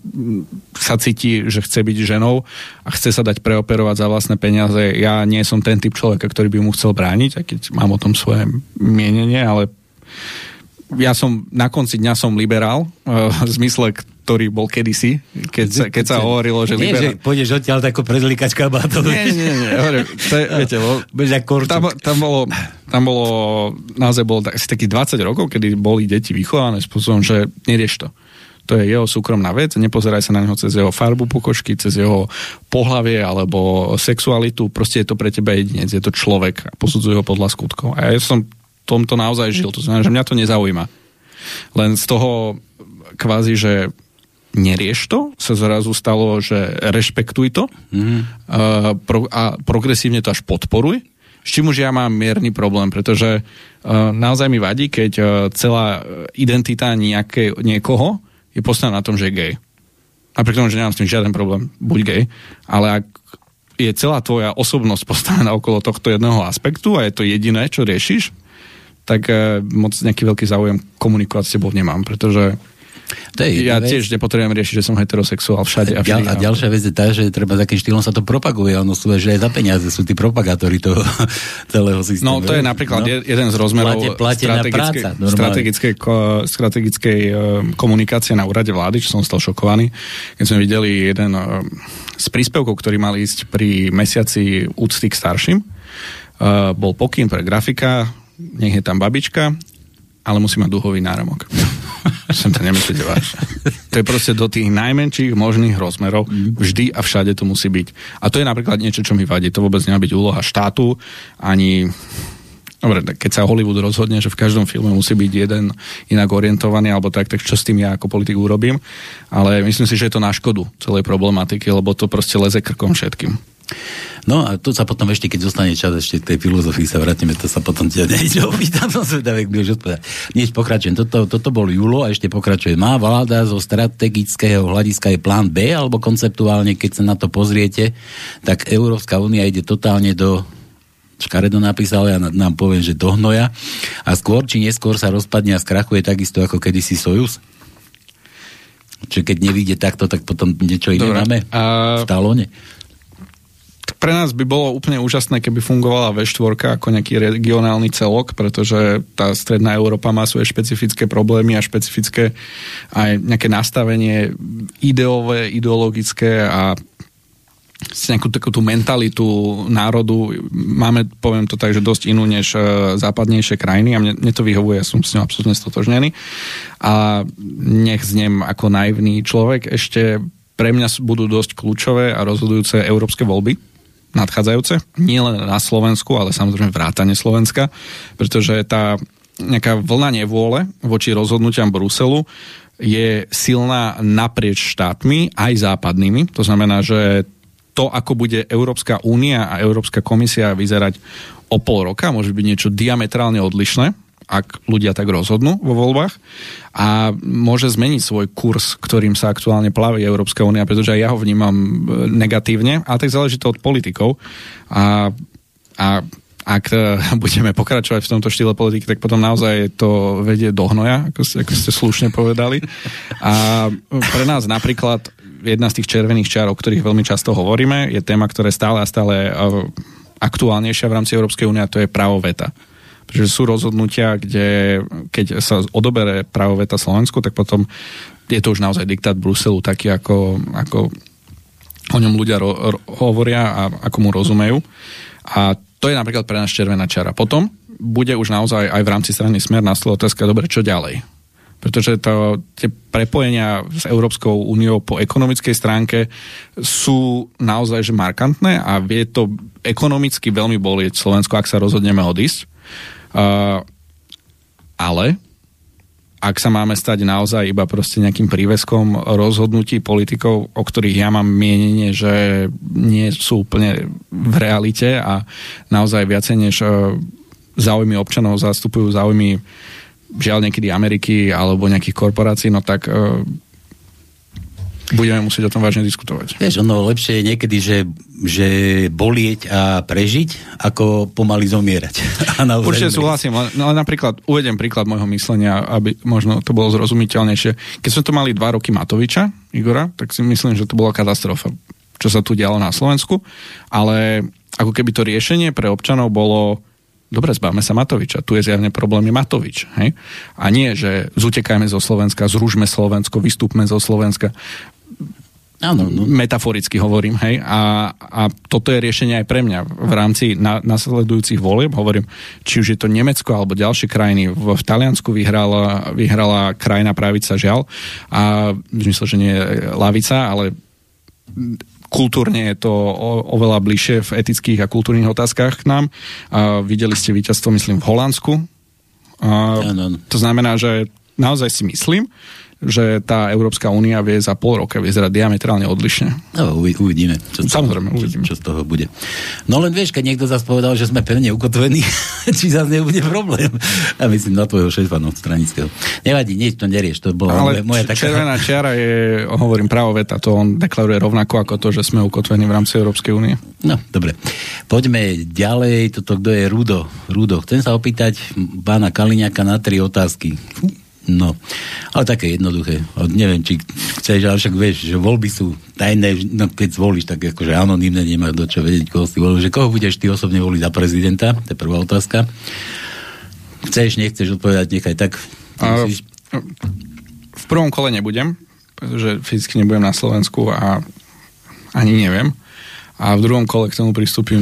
sa cíti, že chce byť ženou a chce sa dať preoperovať za vlastné peniaze. Ja nie som ten typ človeka, ktorý by mu chcel brániť, aj keď mám o tom svoje mienenie, ale ja som na konci dňa som liberál, uh, v zmysle, ktorý bol kedysi, keď sa, keď sa hovorilo, že nie, liberál... že pôjdeš odtiaľ tako prezlíkať kabátov. Nie, nie, nie, hovorím, to je, viete, bol, tam, tam, bolo, tam bolo, naozaj bolo asi takých 20 rokov, kedy boli deti vychované spôsobom, že nerieš to. To je jeho súkromná vec, nepozeraj sa na neho cez jeho farbu pokožky, cez jeho pohlavie alebo sexualitu, proste je to pre teba jedinec, je to človek a posudzuj ho podľa skutkov. A ja som tomto naozaj žil, to znamená, že mňa to nezaujíma. Len z toho kvázi, že nerieš to, sa zrazu stalo, že rešpektuj to mm. a, pro, a progresívne to až podporuj, s čím už ja mám mierny problém, pretože uh, naozaj mi vadí, keď uh, celá identita nejaké, niekoho je postavená na tom, že je gay. Napriek tomu, že nemám s tým žiaden problém, buď gay, ale ak je celá tvoja osobnosť postavená okolo tohto jedného aspektu a je to jediné, čo riešiš, tak uh, moc nejaký veľký záujem komunikovať s tebou nemám, pretože to je ja vec. tiež nepotrebujem riešiť, že som heterosexuál všade. A, a, a ďalšia vec je tá, že treba takým štýlom sa to propaguje. Ono sú, že aj za peniaze sú tí propagátori toho celého systému. No to je napríklad no? jeden z rozmerov Plate, strategickej, práca, strategickej, strategickej komunikácie na úrade vlády, čo som stal šokovaný, keď sme videli jeden uh, z príspevkov, ktorý mal ísť pri mesiaci úcty k starším. Uh, bol pokyn pre grafika, nech je tam babička ale musí mať duhový náramok. Som to nemyslíte vážne. To je proste do tých najmenších možných rozmerov. Vždy a všade to musí byť. A to je napríklad niečo, čo mi vadí. To vôbec nemá byť úloha štátu, ani Dobre, tak keď sa Hollywood rozhodne, že v každom filme musí byť jeden inak orientovaný, alebo tak, tak čo s tým ja ako politik urobím. Ale myslím si, že je to na škodu celej problematiky, lebo to proste leze krkom všetkým. No a tu sa potom ešte, keď zostane čas ešte k tej filozofii sa vrátime, to sa potom ťa niečo opýtam, som zvedavý, budeš odpovedať. Nieč pokračujem, toto, toto bol Julo a ešte pokračuje. Má vláda zo strategického hľadiska je plán B, alebo konceptuálne, keď sa na to pozriete, tak Európska únia ide totálne do škaredo napísal, ja nám poviem, že do hnoja a skôr či neskôr sa rozpadne a skrachuje takisto ako kedysi Sojus? Čiže keď nevíde takto, tak potom niečo iné Dobre. máme a... v talóne? Pre nás by bolo úplne úžasné, keby fungovala V4 ako nejaký regionálny celok, pretože tá stredná Európa má svoje špecifické problémy a špecifické aj nejaké nastavenie ideové, ideologické a nejakú takú tú mentalitu národu. Máme, poviem to tak, že dosť inú než uh, západnejšie krajiny a mne, mne to vyhovuje, som s ňou absolútne stotožnený. A nech znem ako naivný človek, ešte pre mňa budú dosť kľúčové a rozhodujúce európske voľby, nadchádzajúce, nie len na Slovensku, ale samozrejme vrátane Slovenska, pretože tá nejaká vlna nevôle voči rozhodnutiam Bruselu je silná naprieč štátmi, aj západnými. To znamená, že to, ako bude Európska únia a Európska komisia vyzerať o pol roka, môže byť niečo diametrálne odlišné ak ľudia tak rozhodnú vo voľbách a môže zmeniť svoj kurz, ktorým sa aktuálne plaví Európska únia, pretože aj ja ho vnímam e, negatívne, ale tak záleží to od politikov a, a ak e, budeme pokračovať v tomto štýle politiky, tak potom naozaj to vedie do hnoja, ako ste, ako ste slušne povedali. A pre nás napríklad jedna z tých červených čiar, o ktorých veľmi často hovoríme, je téma, ktorá stále a stále e, aktuálnejšia v rámci Európskej únie a to je právo veta. Pretože sú rozhodnutia, kde keď sa odobere právo veta Slovensku, tak potom je to už naozaj diktát Bruselu taký, ako, ako o ňom ľudia ro, ro, hovoria a ako mu rozumejú. A to je napríklad pre nás červená čara. Potom bude už naozaj aj v rámci strany Smer na otázka, dobre, čo ďalej? pretože to, tie prepojenia s Európskou úniou po ekonomickej stránke sú naozaj že markantné a vie to ekonomicky veľmi bolieť Slovensko, ak sa rozhodneme odísť. Ale ak sa máme stať naozaj iba proste nejakým príveskom rozhodnutí politikov, o ktorých ja mám mienenie, že nie sú úplne v realite a naozaj viacej než záujmy občanov zastupujú záujmy žiaľ niekedy Ameriky alebo nejakých korporácií, no tak uh, budeme musieť o tom vážne diskutovať. Vieš, ono lepšie je niekedy, že, že bolieť a prežiť, ako pomaly zomierať. Určite súhlasím, no, ale napríklad, uvedem príklad môjho myslenia, aby možno to bolo zrozumiteľnejšie. Keď sme to mali dva roky Matoviča, Igora, tak si myslím, že to bola katastrofa, čo sa tu dialo na Slovensku, ale ako keby to riešenie pre občanov bolo dobre, zbavme sa Matoviča. Tu je zjavne problém je Matovič. Hej? A nie, že zutekajme zo Slovenska, zružme Slovensko, vystúpme zo Slovenska. Áno, no. Metaforicky hovorím, hej. A, a toto je riešenie aj pre mňa. V rámci na, nasledujúcich volieb, hovorím, či už je to Nemecko alebo ďalšie krajiny. V, v Taliansku vyhrala, vyhrala krajina pravica žiaľ. A myslím, že nie lavica, ale kultúrne je to o, oveľa bližšie v etických a kultúrnych otázkach k nám. A videli ste víťazstvo, myslím, v Holandsku. A, ano. To znamená, že naozaj si myslím, že tá Európska únia vie za pol roka vyzerať diametrálne odlišne. No, uvidíme. Čo Samozrejme, toho, uvidíme. Čo, čo z toho bude. No len vieš, keď niekto zase povedal, že sme pevne ukotvení, či zase nebude problém. A myslím na tvojho šéfa no, stranického. Nevadí, nič to nerieš. To bola Ale moja taká... červená čiara je, hovorím, právo veta, to on deklaruje rovnako ako to, že sme ukotvení v rámci Európskej únie. No, dobre. Poďme ďalej. Toto, kto je Rudo? Rudo, chcem sa opýtať pána Kaliňaka na tri otázky. No, ale také jednoduché. Neviem, či chceš, ale však vieš, že voľby sú tajné, no keď zvolíš, tak akože anonimne nemá do čo vedieť, koho si volil, že koho budeš ty osobne voliť za prezidenta, to je prvá otázka. Chceš, nechceš odpovedať, nechaj tak. A, v prvom kole nebudem, pretože fyzicky nebudem na Slovensku a ani neviem. A v druhom kole k tomu pristúpim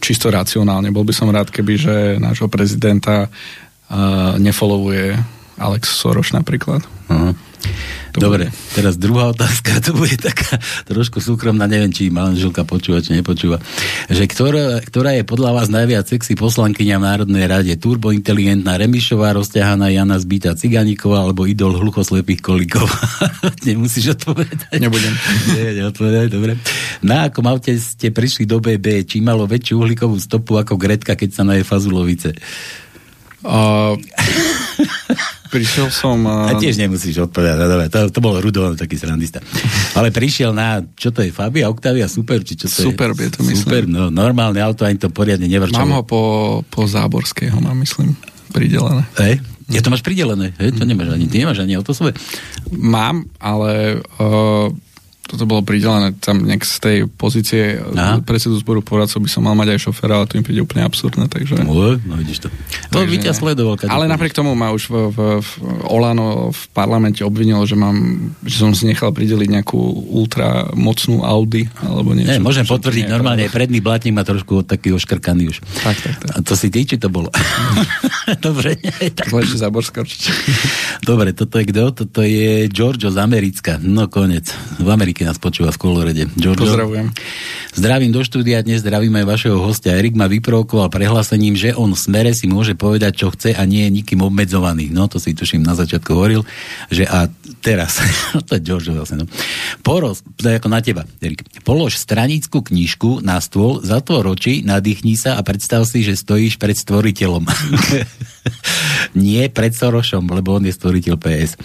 čisto racionálne. Bol by som rád, keby, že nášho prezidenta uh, nefollowuje Alex Soros napríklad. Uh-huh. Dobre, teraz druhá otázka, to bude taká trošku súkromná, neviem, či manželka počúva, či nepočúva. Že ktorá, ktorá je podľa vás najviac sexy poslankyňa v Národnej rade? Turbointeligentná Remišová, rozťahaná Jana Zbita Ciganíková alebo idol hluchoslepých kolikov? Nemusíš odpovedať? Nebudem. Nie, neodpovedaj, dobre. Na akom aute ste prišli do BB? Či malo väčšiu uhlíkovú stopu ako Gretka, keď sa naje fazulovice? Uh, prišiel som... Uh... A tiež nemusíš odpovedať, no, dobre, to, to bol Rudo, taký srandista. Ale prišiel na, čo to je, Fabia, Octavia, super, či čo to super, je? je to myslím. Super, no, normálne auto, ani to poriadne nevrčalo. Mám ho po, po Záborského, mám myslím, pridelené. Hej? Ja to máš pridelené, hej? To nemáš ani, ty nemáš ani auto svoje? Mám, ale uh, toto bolo pridelené tam nejak z tej pozície Aha. predsedu zboru poradcov by som mal mať aj šoféra, ale to mi príde úplne absurdné, takže... No, no vidíš to. To by ťa sledoval. Ale napriek tomu ma už v, v, v Olano v parlamente obvinilo, že mám, že som si nechal prideliť nejakú ultra mocnú Audi, alebo niečo. Nie, môžem potvrdiť, normálne predný blatník má trošku taký oškrkaný už. Tak, tak, tak. A to si ty, či to bolo? Dobre. tak. Lepšie Zaborská určite. Dobre, toto je kto? Toto je Giorgio z Americka. No konec. V Amerike určite nás počúva v kolorede. Giorgio. Pozdravujem. Zdravím do štúdia, dnes zdravím aj vašeho hostia. Erik ma vyprovokoval prehlásením, že on v smere si môže povedať, čo chce a nie je nikým obmedzovaný. No, to si tuším na začiatku hovoril, že a teraz, to je Giorgio vlastne, no. Poroz, to je ako na teba, Erik. Polož stranickú knižku na stôl, zatvor oči, nadýchni sa a predstav si, že stojíš pred stvoriteľom. nie pred Sorošom, lebo on je stvoriteľ PS.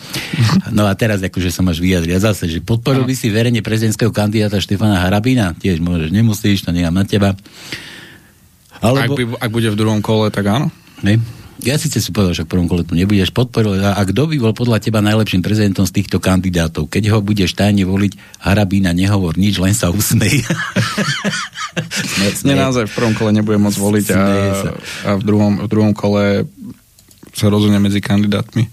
No a teraz akože sa máš vyjadriť. A zase, že podporil by si verejne prezidentského kandidáta Štefana Harabina, tiež môžeš, nemusíš, to nechám na teba. Alebo... Ak, by, ak bude v druhom kole, tak áno. Ne? Ja síce si povedal, že v prvom kole tu nebudeš podporil. A kto by bol podľa teba najlepším prezidentom z týchto kandidátov? Keď ho budeš tajne voliť, Harabína nehovor nič, len sa usmej. Nie, naozaj v prvom kole nebudem môcť voliť a, a v, druhom, v druhom kole sa rozhodne medzi kandidátmi.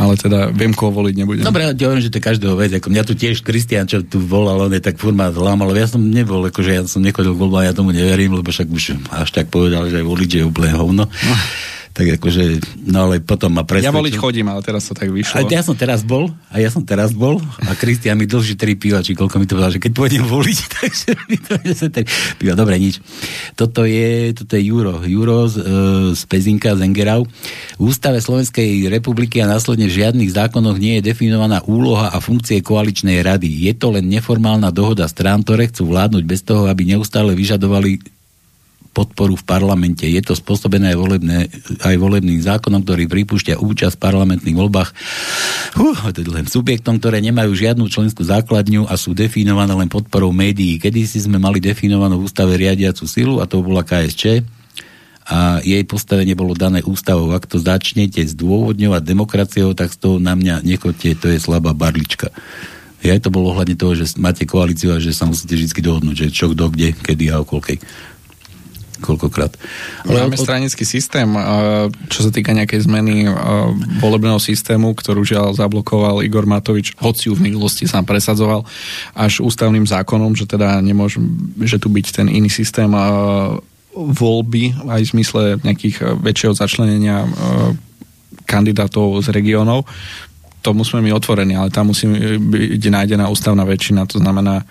Ale teda viem, koho voliť nebudem. Dobre, ja hovorím, že to je každého vec. Ako mňa tu tiež Kristian, čo tu volal, on je tak furt ma lámal, ja som nebol, akože ja som nechodil k voľbám, ja tomu neverím, lebo však už až tak povedal, že aj voliť je úplne hovno. No tak akože, no ale potom ma presvedčil. Ja voliť chodím, ale teraz to tak vyšlo. A ja som teraz bol, a ja som teraz bol, a Kristian mi dlží tri piva, či koľko mi to povedal, že keď pôjdem voliť, takže mi to tri piva. Dobre, nič. Toto je, toto je Juro. Juro z, e, z Pezinka, z Engerau. V ústave Slovenskej republiky a následne v žiadnych zákonoch nie je definovaná úloha a funkcie koaličnej rady. Je to len neformálna dohoda strán, ktoré chcú vládnuť bez toho, aby neustále vyžadovali podporu v parlamente. Je to spôsobené aj, volebné, aj volebným zákonom, ktorý pripúšťa účasť v parlamentných voľbách uh, len subjektom, ktoré nemajú žiadnu členskú základňu a sú definované len podporou médií. Kedy si sme mali definovanú v ústave riadiacu silu a to bola KSČ a jej postavenie bolo dané ústavou. Ak to začnete zdôvodňovať demokraciou, tak z toho na mňa nechoďte, to je slabá barlička. Ja to bolo ohľadne toho, že máte koalíciu a že sa musíte vždy dohodnúť, že čo, kto, kde, kedy a okolkej koľkokrát. Ale Máme od... stranický systém, čo sa týka nejakej zmeny volebného systému, ktorú žiaľ zablokoval Igor Matovič, hoci ju v minulosti sám presadzoval, až ústavným zákonom, že teda nemôže, že tu byť ten iný systém voľby aj v zmysle nejakých väčšieho začlenenia kandidátov z regiónov. To musíme my otvorení, ale tam musí byť nájdená ústavná väčšina, to znamená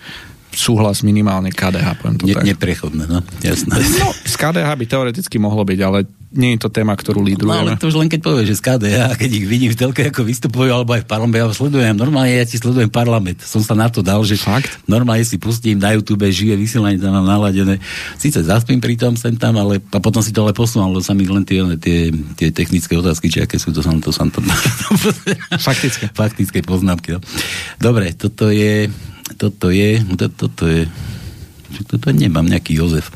súhlas minimálne KDH, poviem to ne, tak. Neprechodné, no, jasné. No, z KDH by teoreticky mohlo byť, ale nie je to téma, ktorú lídrujeme. No, ale to už len keď povieš, že z KDH, keď ich vidím v telke, ako vystupujú, alebo aj v parlamente, ja sledujem, normálne ja ti sledujem parlament. Som sa na to dal, že Fakt? normálne si pustím na YouTube živé vysielanie, tam mám naladené. Sice zaspím pri tom sem tam, ale a potom si to ale posunul, lebo sa mi len tie, tie, tie technické otázky, či aké sú, to som to, som to Faktické. Faktické poznámky. No. Dobre, toto je toto je, to, toto je, toto nemám nejaký Jozef.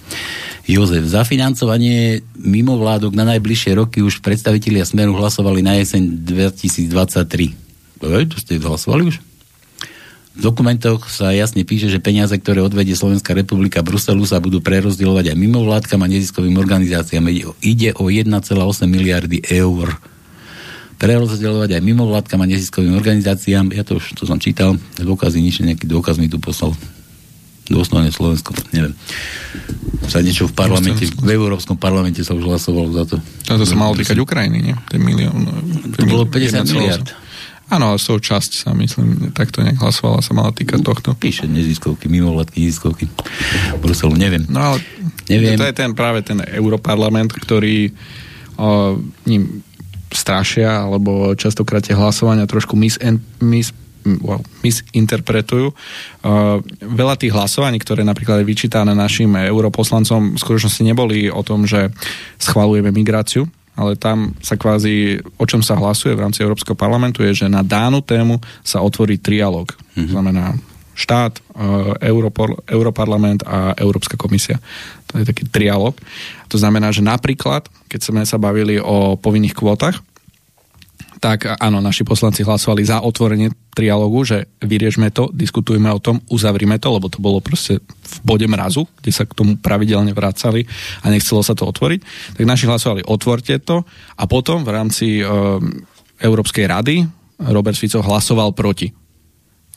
Jozef, za financovanie mimo vládok na najbližšie roky už predstavitelia Smeru hlasovali na jeseň 2023. Ej, to ste hlasovali už? V dokumentoch sa jasne píše, že peniaze, ktoré odvedie Slovenská republika Bruselu, sa budú prerozdielovať aj mimo vládkam a neziskovým organizáciám. Ide o 1,8 miliardy eur prerozdeľovať aj mimovládkam a neziskovým organizáciám. Ja to už to som čítal, dôkazy, nič, nejaký dôkaz mi tu poslal dôstojne Slovensko, neviem. Sa niečo v parlamente, v Európskom parlamente sa už hlasovalo za to. A to sa malo týkať Ukrajiny, nie? Ten milión. To bolo 50 miliard. Áno, ale sú časť sa, myslím, takto nejak hlasovala, sa mala týkať tohto. Píše neziskovky, mimovládky, neziskovky. Bruselu, neviem. No ale neviem. to je ten práve ten Europarlament, ktorý o, ním strašia, alebo častokrát tie hlasovania trošku mis, mis, well, misinterpretujú. Uh, veľa tých hlasovaní, ktoré napríklad je vyčítané našim europoslancom, v skutočnosti neboli o tom, že schvalujeme migráciu, ale tam sa kvázi, o čom sa hlasuje v rámci Európskeho parlamentu, je, že na dánu tému sa otvorí trialog. Mm-hmm. znamená štát, uh, Europol, Europarlament a Európska komisia. To je taký trialog. To znamená, že napríklad, keď sme sa bavili o povinných kvótach, tak áno, naši poslanci hlasovali za otvorenie trialógu, že vyriešme to, diskutujme o tom, uzavrime to, lebo to bolo proste v bode mrazu, kde sa k tomu pravidelne vracali a nechcelo sa to otvoriť. Tak naši hlasovali, otvorte to a potom v rámci e, Európskej rady Robert Fico hlasoval proti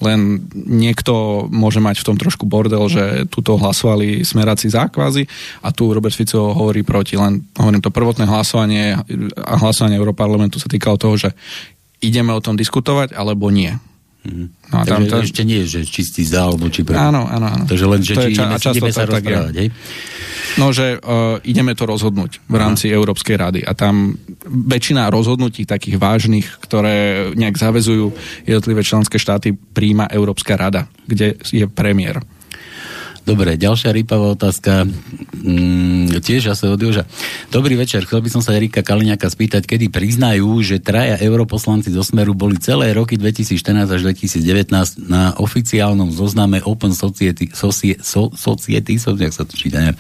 len niekto môže mať v tom trošku bordel, že tuto hlasovali smeráci zákvazy a tu Robert Fico hovorí proti. Len hovorím, to prvotné hlasovanie a hlasovanie Európarlamentu sa týkalo toho, že ideme o tom diskutovať alebo nie. No a tam, tam... ešte nie, že čistý za, alebo či... Pre... Áno, áno, áno. Takže len, že to či ideme, ideme sa rozprávať, hej? No, že uh, ideme to rozhodnúť v rámci Aha. Európskej rady a tam väčšina rozhodnutí takých vážnych, ktoré nejak zavezujú jednotlivé členské štáty, príjma Európska rada, kde je premiér. Dobre, ďalšia rýpavá otázka, mm, tiež asi od Joža. Dobrý večer, chcel by som sa Erika Kaliňaka spýtať, kedy priznajú, že traja europoslanci zo Smeru boli celé roky 2014 až 2019 na oficiálnom zozname Open Society, Socie, so, Society, so, sa to číta, ne?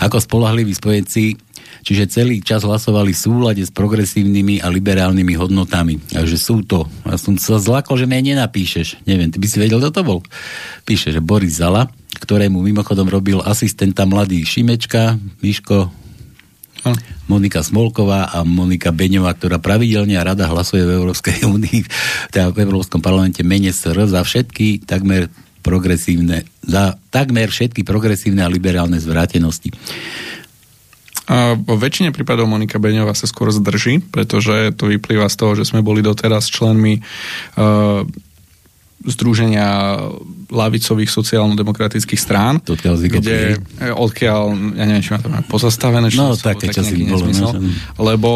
ako spolahliví spojenci Čiže celý čas hlasovali v súlade s progresívnymi a liberálnymi hodnotami. A že sú to. Ja som sa zlakol, že mi nenapíšeš. Neviem, ty by si vedel, kto to bol? Píše, že Boris Zala, ktorému mimochodom robil asistenta mladý Šimečka, Miško, Monika Smolková a Monika Beňová, ktorá pravidelne a rada hlasuje v Európskej únii, teda v Európskom parlamente mene SR za všetky takmer progresívne, za takmer všetky progresívne a liberálne zvrátenosti. A vo väčšine prípadov Monika Beňová sa skôr zdrží, pretože to vyplýva z toho, že sme boli doteraz členmi uh, Združenia lavicových sociálno-demokratických strán, kde e, odkiaľ, ja neviem, či ma to má pozastavené, no, také, tak nejaký bolo, nesmysel, no, lebo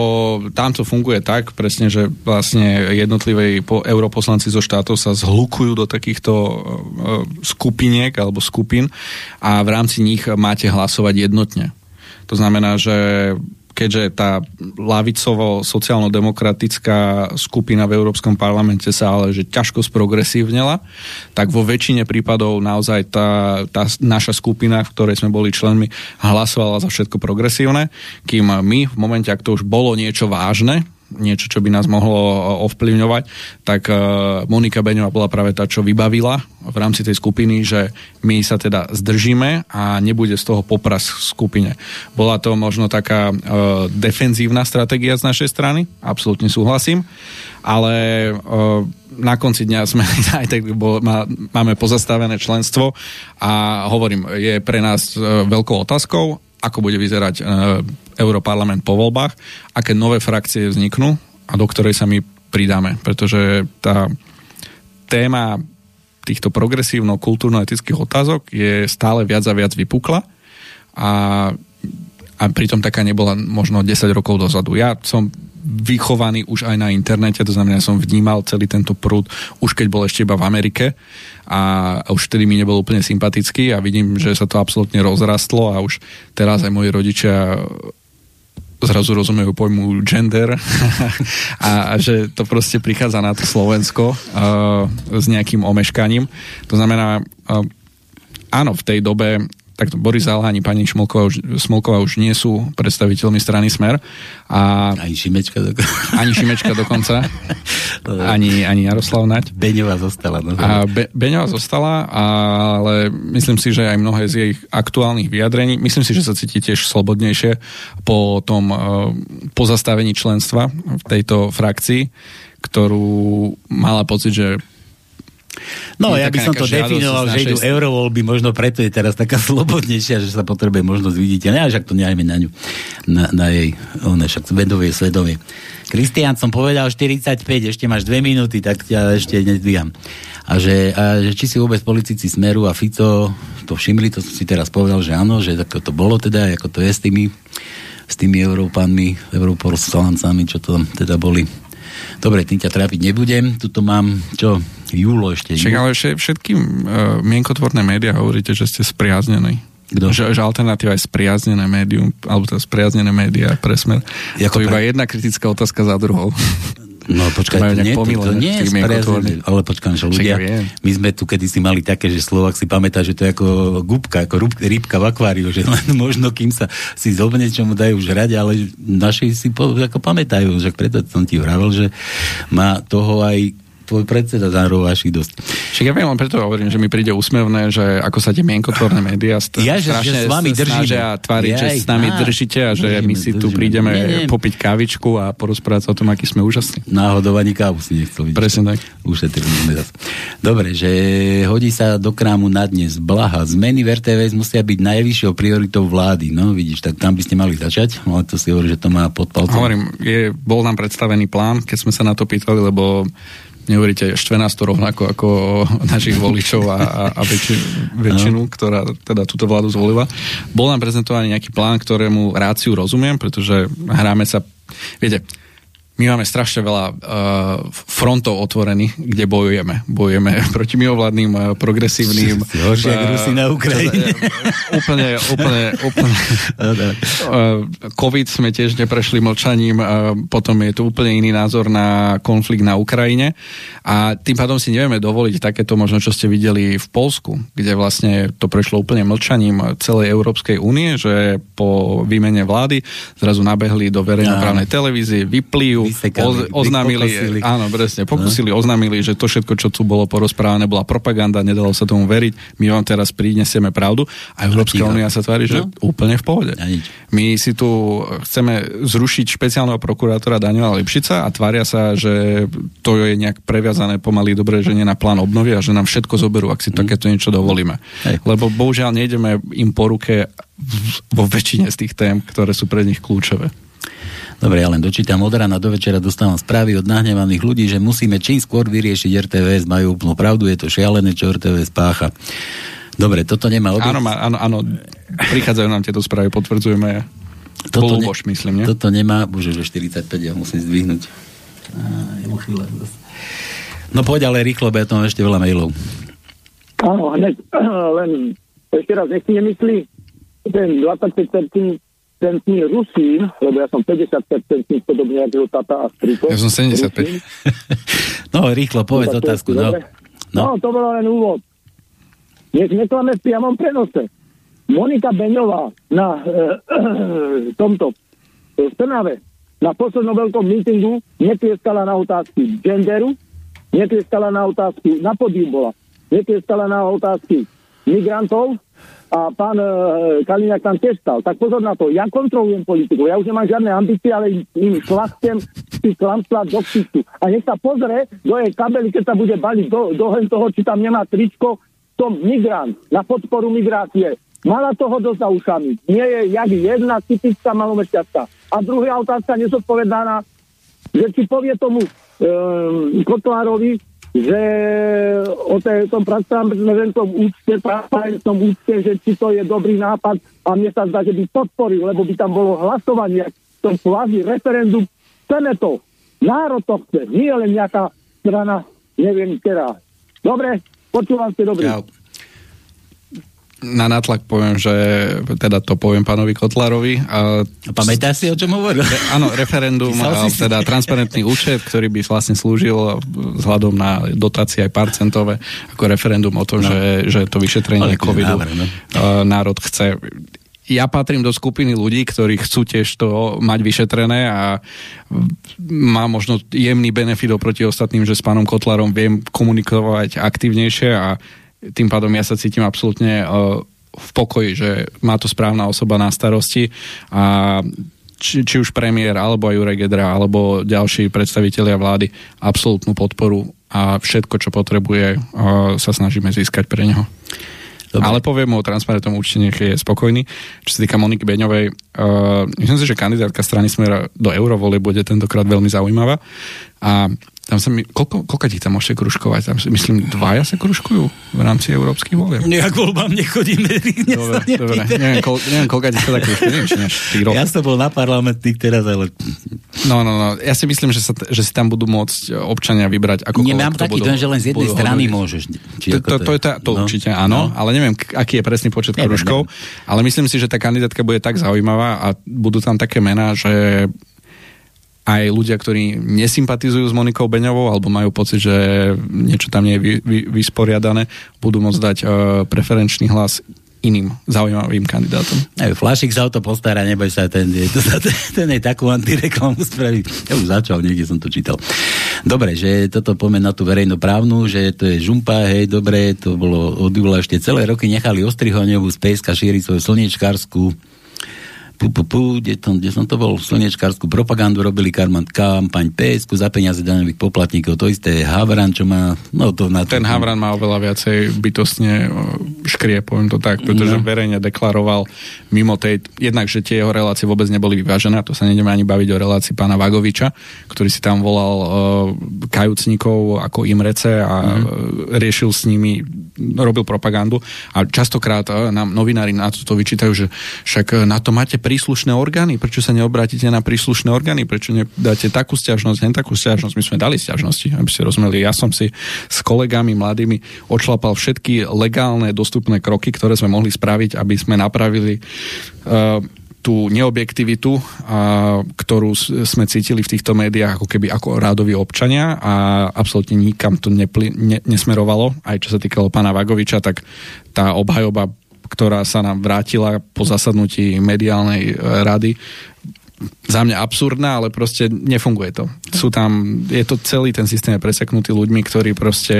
tam to funguje tak, presne, že vlastne jednotlivé po, europoslanci zo štátov sa zhlukujú do takýchto uh, skupiniek alebo skupín a v rámci nich máte hlasovať jednotne. To znamená, že keďže tá lavicovo-sociálno-demokratická skupina v Európskom parlamente sa ale že ťažko sprogresívnela, tak vo väčšine prípadov naozaj tá, tá naša skupina, v ktorej sme boli členmi, hlasovala za všetko progresívne, kým my v momente, ak to už bolo niečo vážne, niečo, čo by nás mohlo ovplyvňovať, tak e, Monika Beňová bola práve tá, čo vybavila v rámci tej skupiny, že my sa teda zdržíme a nebude z toho popras v skupine. Bola to možno taká uh, defenzívna stratégia z našej strany, absolútne súhlasím, ale na konci dňa sme aj tak bo, má, máme pozastavené členstvo a hovorím, je pre nás veľkou otázkou, ako bude vyzerať uh, Europarlament po voľbách, aké nové frakcie vzniknú a do ktorej sa my pridáme, pretože tá téma týchto progresívno-kultúrno-etických otázok je stále viac a viac vypukla a, a pritom taká nebola možno 10 rokov dozadu. Ja som vychovaný už aj na internete, to znamená, som vnímal celý tento prúd už keď bol ešte iba v Amerike a už vtedy mi nebol úplne sympatický a vidím, že sa to absolútne rozrastlo a už teraz aj moji rodičia zrazu rozumejú pojmu gender a, a že to proste prichádza na to Slovensko uh, s nejakým omeškaním. To znamená, uh, áno, v tej dobe takto Boris Zala ani pani Šmolková už, Smolková už nie sú predstaviteľmi strany Smer. A ani Šimečka dokonca. Ani Šimečka dokonca. ani, ani Jaroslav Nať. Beňová zostala. No, a Be, Beňová zostala, ale myslím si, že aj mnohé z jej aktuálnych vyjadrení, myslím si, že sa cíti tiež slobodnejšie po tom uh, pozastavení členstva v tejto frakcii, ktorú mala pocit, že No, ja by som to definoval, že idú eurovoľby, možno preto je teraz taká slobodnejšia, že sa potrebuje možnosť vidieť. Ja však to nejajme na ňu, na, na jej, one, však vedovie, svedovie. Kristián som povedal 45, ešte máš dve minúty, tak ťa ešte nedvíjam. A že, a že či si vôbec politici Smeru a Fico to všimli, to si teraz povedal, že áno, že ako to bolo teda, ako to je s tými, s tými Európanmi, Európoslancami, čo to teda boli Dobre, tým ťa trápiť nebudem. Tuto mám, čo, Júlo ešte. Však ale všetkým uh, mienkotvorné médiá hovoríte, že ste spriaznení. Kto? Že, že alternatíva je spriaznené médium, alebo teda spriaznené médiá pre smer. Jako to je iba jedna kritická otázka za druhou. No počkaj, to, nie, to, to nie je spriaznené, ale počkaj, že ľudia, my sme tu kedysi mali také, že Slovak si pamätá, že to je ako gubka, ako rybka v akváriu, že len možno kým sa si zobne, čo mu dajú žrať, ale naši si po, ako pamätajú, že preto som ti vravel, že má toho aj tvoj predseda zárovaší dosť. Však ja viem, len preto hovorím, že mi príde úsmevné, že ako sa tie mienkotvorné médiá st- ja, že, že s vami držíme. a tváriť, ja, že s nami á, držíte a že držíme, my si tu prídeme nie, nie. popiť kávičku a porozprávať sa o tom, aký sme úžasní. Náhodou ani kávu si nechcel vidieť. Presne tak. Ušetríme zase. Dobre, že hodí sa do krámu na dnes. Blaha. Zmeny v RTVS musia byť najvyššou prioritou vlády. No vidíš, tak tam by ste mali začať. Ale to si hovorí, že to má pod palcom. Hovorím, je, bol nám predstavený plán, keď sme sa na to pýtali, lebo neuveríte, štve nás to rovnako ako našich voličov a, a, a väčšinu, väčšinu ktorá teda túto vládu zvolila. Bol nám prezentovaný nejaký plán, ktorému ráciu rozumiem, pretože hráme sa, viete, my máme strašne veľa uh, frontov otvorených, kde bojujeme. Bojujeme proti mimovládnym, uh, progresívnym. Horšie uh, Rusi na Ukrajine. úplne, úplne, úplne. uh, COVID sme tiež neprešli mlčaním, uh, potom je tu úplne iný názor na konflikt na Ukrajine a tým pádom si nevieme dovoliť takéto možno, čo ste videli v Polsku, kde vlastne to prešlo úplne mlčaním celej Európskej únie, že po výmene vlády zrazu nabehli do verejnoprávnej televízie, vyplíjú vysekali, oznámili, pokusili. áno, presne, pokusili, no. oznámili, že to všetko, čo tu bolo porozprávané, bola propaganda, nedalo sa tomu veriť, my vám teraz prinesieme pravdu a Európska únia sa tvári, že no. úplne v pohode. My si tu chceme zrušiť špeciálneho prokurátora Daniela Lipšica a tvária sa, že to je nejak previazané pomaly dobre, že nie na plán obnovy a že nám všetko zoberú, ak si mm. takéto niečo dovolíme. Hej. Lebo bohužiaľ nejdeme im po ruke vo väčšine z tých tém, ktoré sú pre nich kľúčové. Dobre, ja len dočítam od rána do večera, dostávam správy od nahnevaných ľudí, že musíme čím skôr vyriešiť RTVS, majú úplnú pravdu, je to šialené, čo RTVS pácha. Dobre, toto nemá objekt. Áno, áno, áno, prichádzajú nám tieto správy, potvrdzujeme toto, ne, myslím, nie? Toto nemá, bože, že 45, ja musím zdvihnúť. No poď ale rýchlo, bo ja tam ešte veľa mailov. Áno, hneď, len ešte raz, nech si nemyslí, ten 25 50% Rusín, lebo ja som 50% podobne ako tata a striko. Ja som 75. no, rýchlo, povedz no, otázku. No. no. no, to bolo len úvod. Nech neklame v priamom prenose. Monika Beňová na e, e, tomto v Trnave na poslednom veľkom mítingu netieskala na otázky genderu, netieskala na otázky, na podium bola, netieskala na otázky migrantov, a pán e, Kaliňák tam tiež stal. Tak pozor na to, ja kontrolujem politiku, ja už nemám žiadne ambície, ale im šlachtem si klamstva do ksistu. A nech sa pozrie do jej kabely, keď sa bude baliť do, do toho, či tam nemá tričko, som migrant na podporu migrácie. Mala toho dosť za ušami. Nie je jak jedna typická malomešťatka. A druhá otázka nezodpovedaná, že či povie tomu e, Kotlárovi, že o tej, tom transparentnom účte, transparentnom účte, že či to je dobrý nápad a mne sa zdá, že by podporil, lebo by tam bolo hlasovanie, to kvázi referendum. Chceme to. Národ to chce. Nie len nejaká strana, neviem ktorá. Dobre, počúvam ste dobre. Ja, na natlak poviem, že teda to poviem pánovi Kotlarovi. A, Pamätáš si, o čom hovoril? Re, áno, referendum, a, teda transparentný účet, ktorý by vlastne slúžil vzhľadom na dotácie aj parcentové, ako referendum o tom, no. že, že to vyšetrenie covidu návrh, no. národ chce ja patrím do skupiny ľudí, ktorí chcú tiež to mať vyšetrené a má možno jemný benefit oproti ostatným, že s pánom Kotlarom viem komunikovať aktívnejšie a tým pádom ja sa cítim absolútne uh, v pokoji, že má to správna osoba na starosti a či, či už premiér, alebo aj Jurek Gedra, alebo ďalší predstavitelia vlády absolútnu podporu a všetko, čo potrebuje, uh, sa snažíme získať pre neho. Dobre. Ale poviem mu o transparentnom určite nech je spokojný. Čo sa týka Moniky Beňovej, uh, myslím si, že kandidátka strany Smera do eurovolie bude tentokrát veľmi zaujímavá. A tam sa mi, koľko, koľko ti tam môžete kružkovať? Tam si, myslím, dvaja sa kružkujú v rámci európskych volieb. Nejak voľbám nechodíme. Dobre, dobre. Neviem, koľ, neviem, koľko ti tak kružkujú. Neviem, či Ja som bol na parlamentných teraz, ale... No, no, no. Ja si myslím, že, sa, že si tam budú môcť občania vybrať ako Nemám taký ten, že len z jednej strany môžeš. Či to, to, to, je tá, to no, určite áno, no. ale neviem, aký je presný počet kružkov. Ale myslím si, že tá kandidátka bude tak zaujímavá a budú tam také mená, že aj ľudia, ktorí nesympatizujú s Monikou Beňovou alebo majú pocit, že niečo tam nie je vy, vy, vysporiadané, budú môcť dať uh, preferenčný hlas iným zaujímavým kandidátom. Aj, Flašik sa o to postará, neboj sa, ten, je, ten je takú antireklamu spraví. Ja už začal, niekde som to čítal. Dobre, že toto pomen na tú verejnoprávnu, že to je žumpa, hej, dobre, to bolo od júla ešte celé roky nechali Ostrihoňovú z Pejska šíriť svoju slniečkárskú pu, pu, pu, kde, tom, kde som to bol, slnečkárskú propagandu robili karman, kampaň PSK za peniaze daňových poplatníkov, to isté Havran, čo má, no to na Ten Havran má oveľa viacej bytostne škrie, poviem to tak, pretože no. verejne deklaroval mimo tej, jednak, že tie jeho relácie vôbec neboli vyvážené, to sa nejdeme ani baviť o relácii pána Vagoviča, ktorý si tam volal uh, kajúcnikov ako Imrece a mm. riešil s nimi, robil propagandu a častokrát uh, nám novinári na to vyčítajú, že však na to máte príslušné orgány, prečo sa neobratíte na príslušné orgány, prečo nedáte takú stiažnosť, hen takú stiažnosť, my sme dali stiažnosti, aby ste rozumeli, ja som si s kolegami mladými odšlapal všetky legálne dostupné kroky, ktoré sme mohli spraviť, aby sme napravili uh, tú neobjektivitu, a, ktorú sme cítili v týchto médiách ako keby ako rádoví občania a absolútne nikam to nepli, ne, nesmerovalo, aj čo sa týkalo pána Vagoviča, tak tá obhajoba, ktorá sa nám vrátila po zasadnutí mediálnej e, rady, za mňa absurdná, ale proste nefunguje to. Sú tam, je to celý ten systém je preseknutý ľuďmi, ktorí proste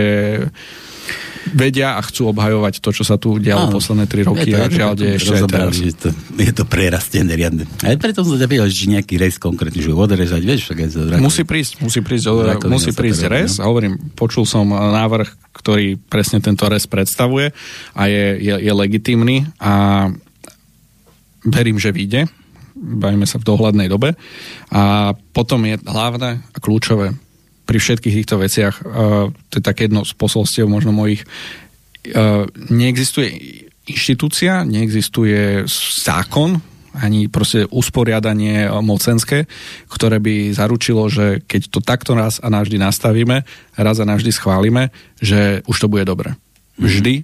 vedia a chcú obhajovať to, čo sa tu dialo Áno, posledné tri roky to, a žiaľ deje ešte aj teraz. Je to, je to prerastené riadne. Aj preto som sa ťa že nejaký res konkrétne, že odrezať, vieš, však aj Musí prísť, musí prísť, musí prísť res. No. A hovorím, počul som návrh, ktorý presne tento res predstavuje a je, je, je legitimný a verím, že vyjde. Bavíme sa v dohľadnej dobe. A potom je hlavné a kľúčové pri všetkých týchto veciach, uh, to je také jedno z posolstiev možno mojich, uh, neexistuje inštitúcia, neexistuje zákon, ani proste usporiadanie mocenské, ktoré by zaručilo, že keď to takto raz a navždy nastavíme, raz a navždy schválime, že už to bude dobre. Mhm. Vždy,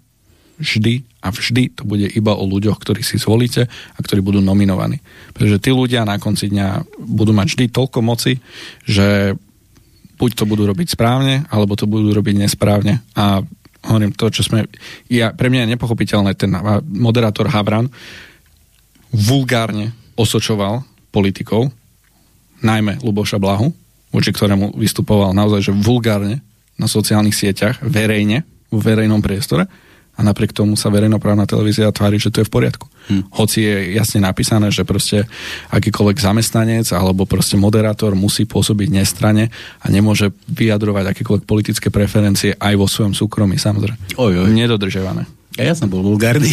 vždy a vždy to bude iba o ľuďoch, ktorých si zvolíte a ktorí budú nominovaní. Pretože tí ľudia na konci dňa budú mať vždy toľko moci, že buď to budú robiť správne, alebo to budú robiť nesprávne. A hovorím to, čo sme... Ja, pre mňa je nepochopiteľné, ten moderátor Havran vulgárne osočoval politikov, najmä Luboša Blahu, voči ktorému vystupoval naozaj, že vulgárne na sociálnych sieťach, verejne, v verejnom priestore a napriek tomu sa verejnoprávna televízia tvári, že to je v poriadku. Hm. Hoci je jasne napísané, že proste akýkoľvek zamestnanec alebo proste moderátor musí pôsobiť nestrane a nemôže vyjadrovať akékoľvek politické preferencie aj vo svojom súkromí, samozrejme. Oj, oj. Nedodržiavané. Ja som bol vulgárny.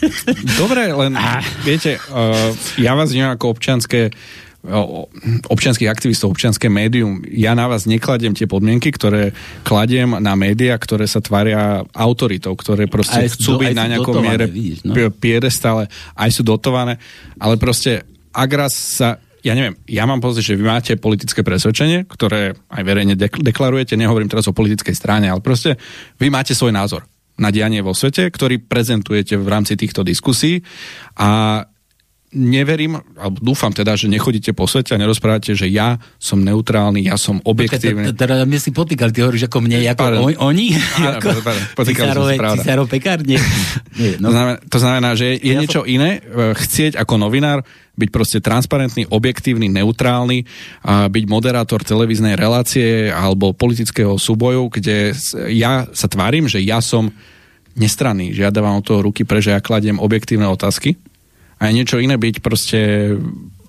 Dobre, len ah. viete, uh, ja vás neviem ako občanské občianských aktivistov, občianské médium. Ja na vás nekladiem tie podmienky, ktoré kladiem na médiá, ktoré sa tvária autoritou, ktoré proste aj chcú do, byť na nejakom miere vidíš, no? piedestále, aj sú dotované, ale proste ak raz sa ja neviem, ja mám pocit, že vy máte politické presvedčenie, ktoré aj verejne deklarujete, nehovorím teraz o politickej strane, ale proste vy máte svoj názor na dianie vo svete, ktorý prezentujete v rámci týchto diskusí. A neverím, alebo dúfam teda, že nechodíte po svete a nerozprávate, že ja som neutrálny, ja som objektívny. Teda mne si potýkali, ty hovoríš ako mne, ako on, oni? Cisárov pekárne. no. to, znamená, to znamená, že je ja niečo som... iné e, chcieť ako novinár byť proste transparentný, objektívny, neutrálny, a byť moderátor televíznej relácie alebo politického súboju, kde ja sa tvárim, že ja som nestranný, že ja dávam od toho ruky pre, že ja kladiem objektívne otázky a je niečo iné byť proste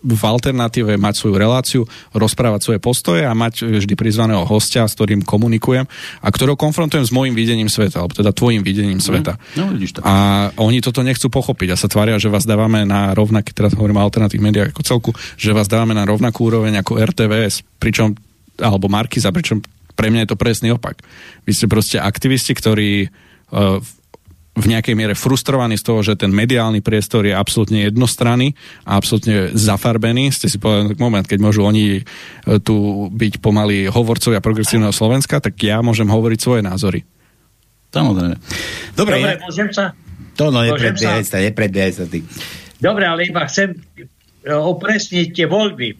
v alternatíve mať svoju reláciu, rozprávať svoje postoje a mať vždy prizvaného hostia, s ktorým komunikujem a ktorého konfrontujem s môjim videním sveta, alebo teda tvojim videním mhm. sveta. No, vidíš to. A oni toto nechcú pochopiť a sa tvária, že vás dávame na rovnaký, teraz hovorím o alternatívnych médiách ako celku, že vás dávame na rovnakú úroveň ako RTVS, pričom, alebo Markiza, pričom pre mňa je to presný opak. Vy ste proste aktivisti, ktorí uh, v nejakej miere frustrovaní z toho, že ten mediálny priestor je absolútne jednostranný a absolútne zafarbený. Ste si povedali, moment, keď môžu oni e, tu byť pomaly hovorcovia progresívneho Slovenska, tak ja môžem hovoriť svoje názory. Samozrejme. Dobre, Dobre ja... môžem sa? To no, nepredbiehaj sa, nepredbiehaj sa ty. Dobre, ale iba chcem e, opresniť tie voľby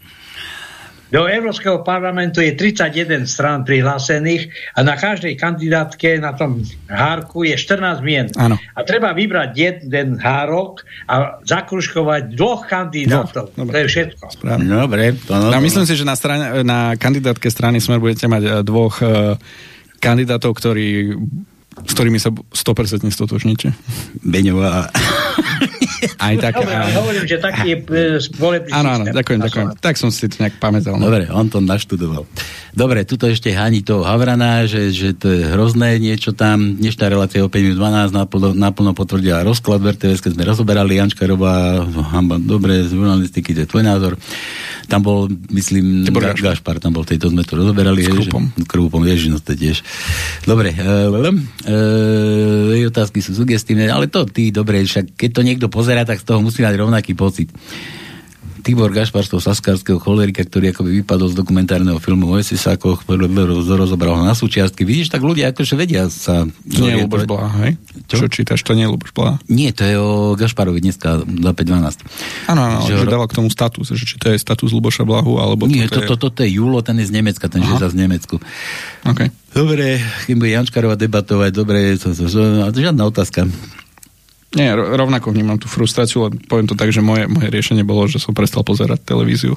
do Európskeho parlamentu je 31 strán prihlásených a na každej kandidátke na tom hárku je 14 mien. Ano. A treba vybrať jeden hárok a zakruškovať dvoch kandidátov. No, to je všetko. Správne. Dobre. To, no, no, myslím si, že na, strane, na kandidátke strany Smer budete mať eh, dvoch uh, kandidátov, ktorí s ktorými sa 100% stotožníte. Beňová aj tak. Dobre, ale hovorím, že taký je e, volebný Áno, áno, ďakujem, ďakujem. Tak som si to nejak pamätal. No. Dobre, on to naštudoval. Dobre, tuto ešte Hani toho Havrana, že, že to je hrozné niečo tam. Dnešná relácia o 5 minút 12 naplno, naplno potvrdila rozklad v RTVS, keď sme rozoberali Jančkarová, hamba, dobre, z žurnalistiky, to je tvoj názor. Tam bol, myslím, Ga, Gašpar, tam bol, tejto sme to rozoberali. S krúpom. Že, krúpom, ježi, no to tiež. Dobre, e, e, otázky sú sugestívne, ale to ty, dobre, však keď to niekto pozera, tak z toho musí mať rovnaký pocit. Tibor Gašpar z toho saskárskeho cholerika, ktorý akoby vypadol z dokumentárneho filmu o SS-ákoch, rozobral na súčiastky. Vidíš, tak ľudia akože vedia sa... To nie je Luboš Blaha, hej? Čo? Čo čítaš, to nie je Luboš Blaha? Nie, to je o Gašparovi dneska 5.12. Áno, áno, že, že dával k tomu status, že či to je status Luboša Blahu, alebo... Nie, to, to, to, to, je Julo, ten je z Nemecka, ten žije z Nemecku. Okay. Dobre, kým bude Jančkarova debatovať, dobre, to, to, to, to, žiadna otázka. Nie, rovnako vnímam tú frustráciu, len poviem to tak, že moje, moje riešenie bolo, že som prestal pozerať televíziu.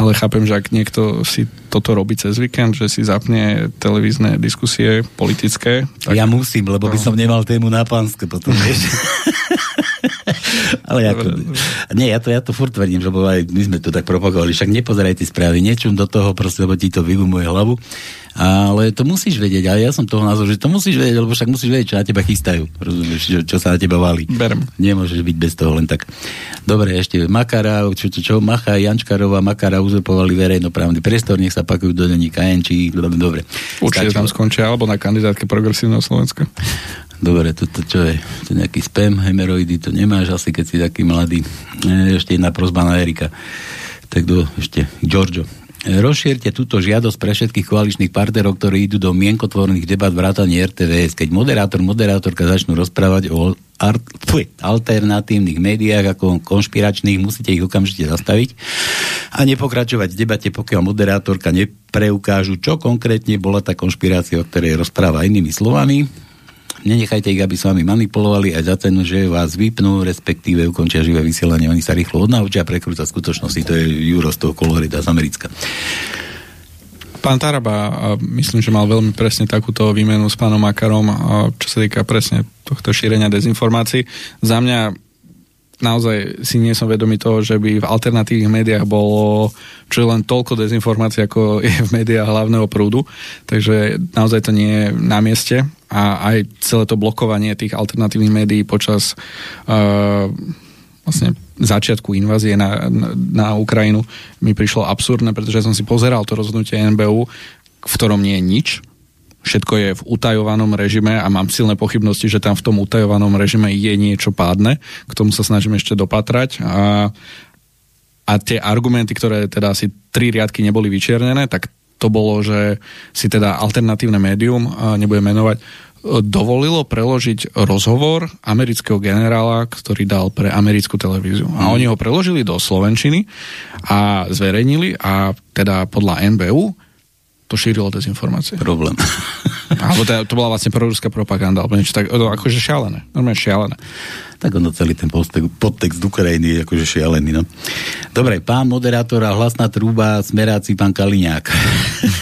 Ale chápem, že ak niekto si toto robí cez víkend, že si zapne televízne diskusie politické. Tak... Ja musím, lebo by som nemal tému na pánske potom, vieš. Ale ako, nie, ja to, ja to furt tvrdím, lebo aj my sme to tak propagovali, však nepozerajte správy, niečo do toho, proste, lebo ti to vylumuje hlavu. Ale to musíš vedieť, ale ja som toho názoru, že to musíš vedieť, lebo však musíš vedieť, čo na teba chystajú. Rozumieš, čo, čo sa na teba valí. Berem. Nemôžeš byť bez toho len tak. Dobre, ešte Makara, čo, čo, čo Macha, Jančkarová, Makara uzupovali verejnoprávny priestor, nech sa pakujú do denní KNČ, dobre. Určite tam skončia, alebo na kandidátke progresívneho Slovenska. Dobre, to, to čo je? To nejaký spam, hemeroidy, to nemáš asi, keď si taký mladý. E, ešte jedna prozba na Erika. Tak do, ešte, Giorgio. Rozšierte túto žiadosť pre všetkých koaličných partnerov, ktorí idú do mienkotvorných debat vrátane RTVS. Keď moderátor, moderátorka začnú rozprávať o art, fuj, alternatívnych médiách ako konšpiračných, musíte ich okamžite zastaviť a nepokračovať v debate, pokiaľ moderátorka nepreukážu, čo konkrétne bola tá konšpirácia, o ktorej rozpráva inými slovami nenechajte ich, aby s vami manipulovali aj za cenu, že vás vypnú, respektíve ukončia živé vysielanie. Oni sa rýchlo odnaučia a prekrúcať skutočnosti. To je Juro z toho kolorida z Americka. Pán Taraba, myslím, že mal veľmi presne takúto výmenu s pánom Makarom, čo sa týka presne tohto šírenia dezinformácií. Za mňa naozaj si nie som vedomý toho, že by v alternatívnych médiách bolo čo je len toľko dezinformácií, ako je v médiách hlavného prúdu. Takže naozaj to nie je na mieste a aj celé to blokovanie tých alternatívnych médií počas uh, vlastne začiatku invázie na, na, na Ukrajinu mi prišlo absurdné, pretože som si pozeral to rozhodnutie NBU, v ktorom nie je nič, všetko je v utajovanom režime a mám silné pochybnosti, že tam v tom utajovanom režime je niečo pádne. K tomu sa snažím ešte dopatrať. A, a tie argumenty, ktoré teda asi tri riadky neboli vyčiernené, tak to bolo, že si teda alternatívne médium, nebudem menovať, dovolilo preložiť rozhovor amerického generála, ktorý dal pre americkú televíziu. A oni ho preložili do Slovenčiny a zverejnili a teda podľa NBU to šírilo dezinformácie. Problém. Alebo to, to bola vlastne proruská propaganda, alebo niečo tak, no, akože šialené, normálne šialené. Tak ono celý ten podtext, podtext Ukrajiny je akože šialený, no. Dobre, pán moderátor a hlasná trúba, smeráci pán Kaliňák.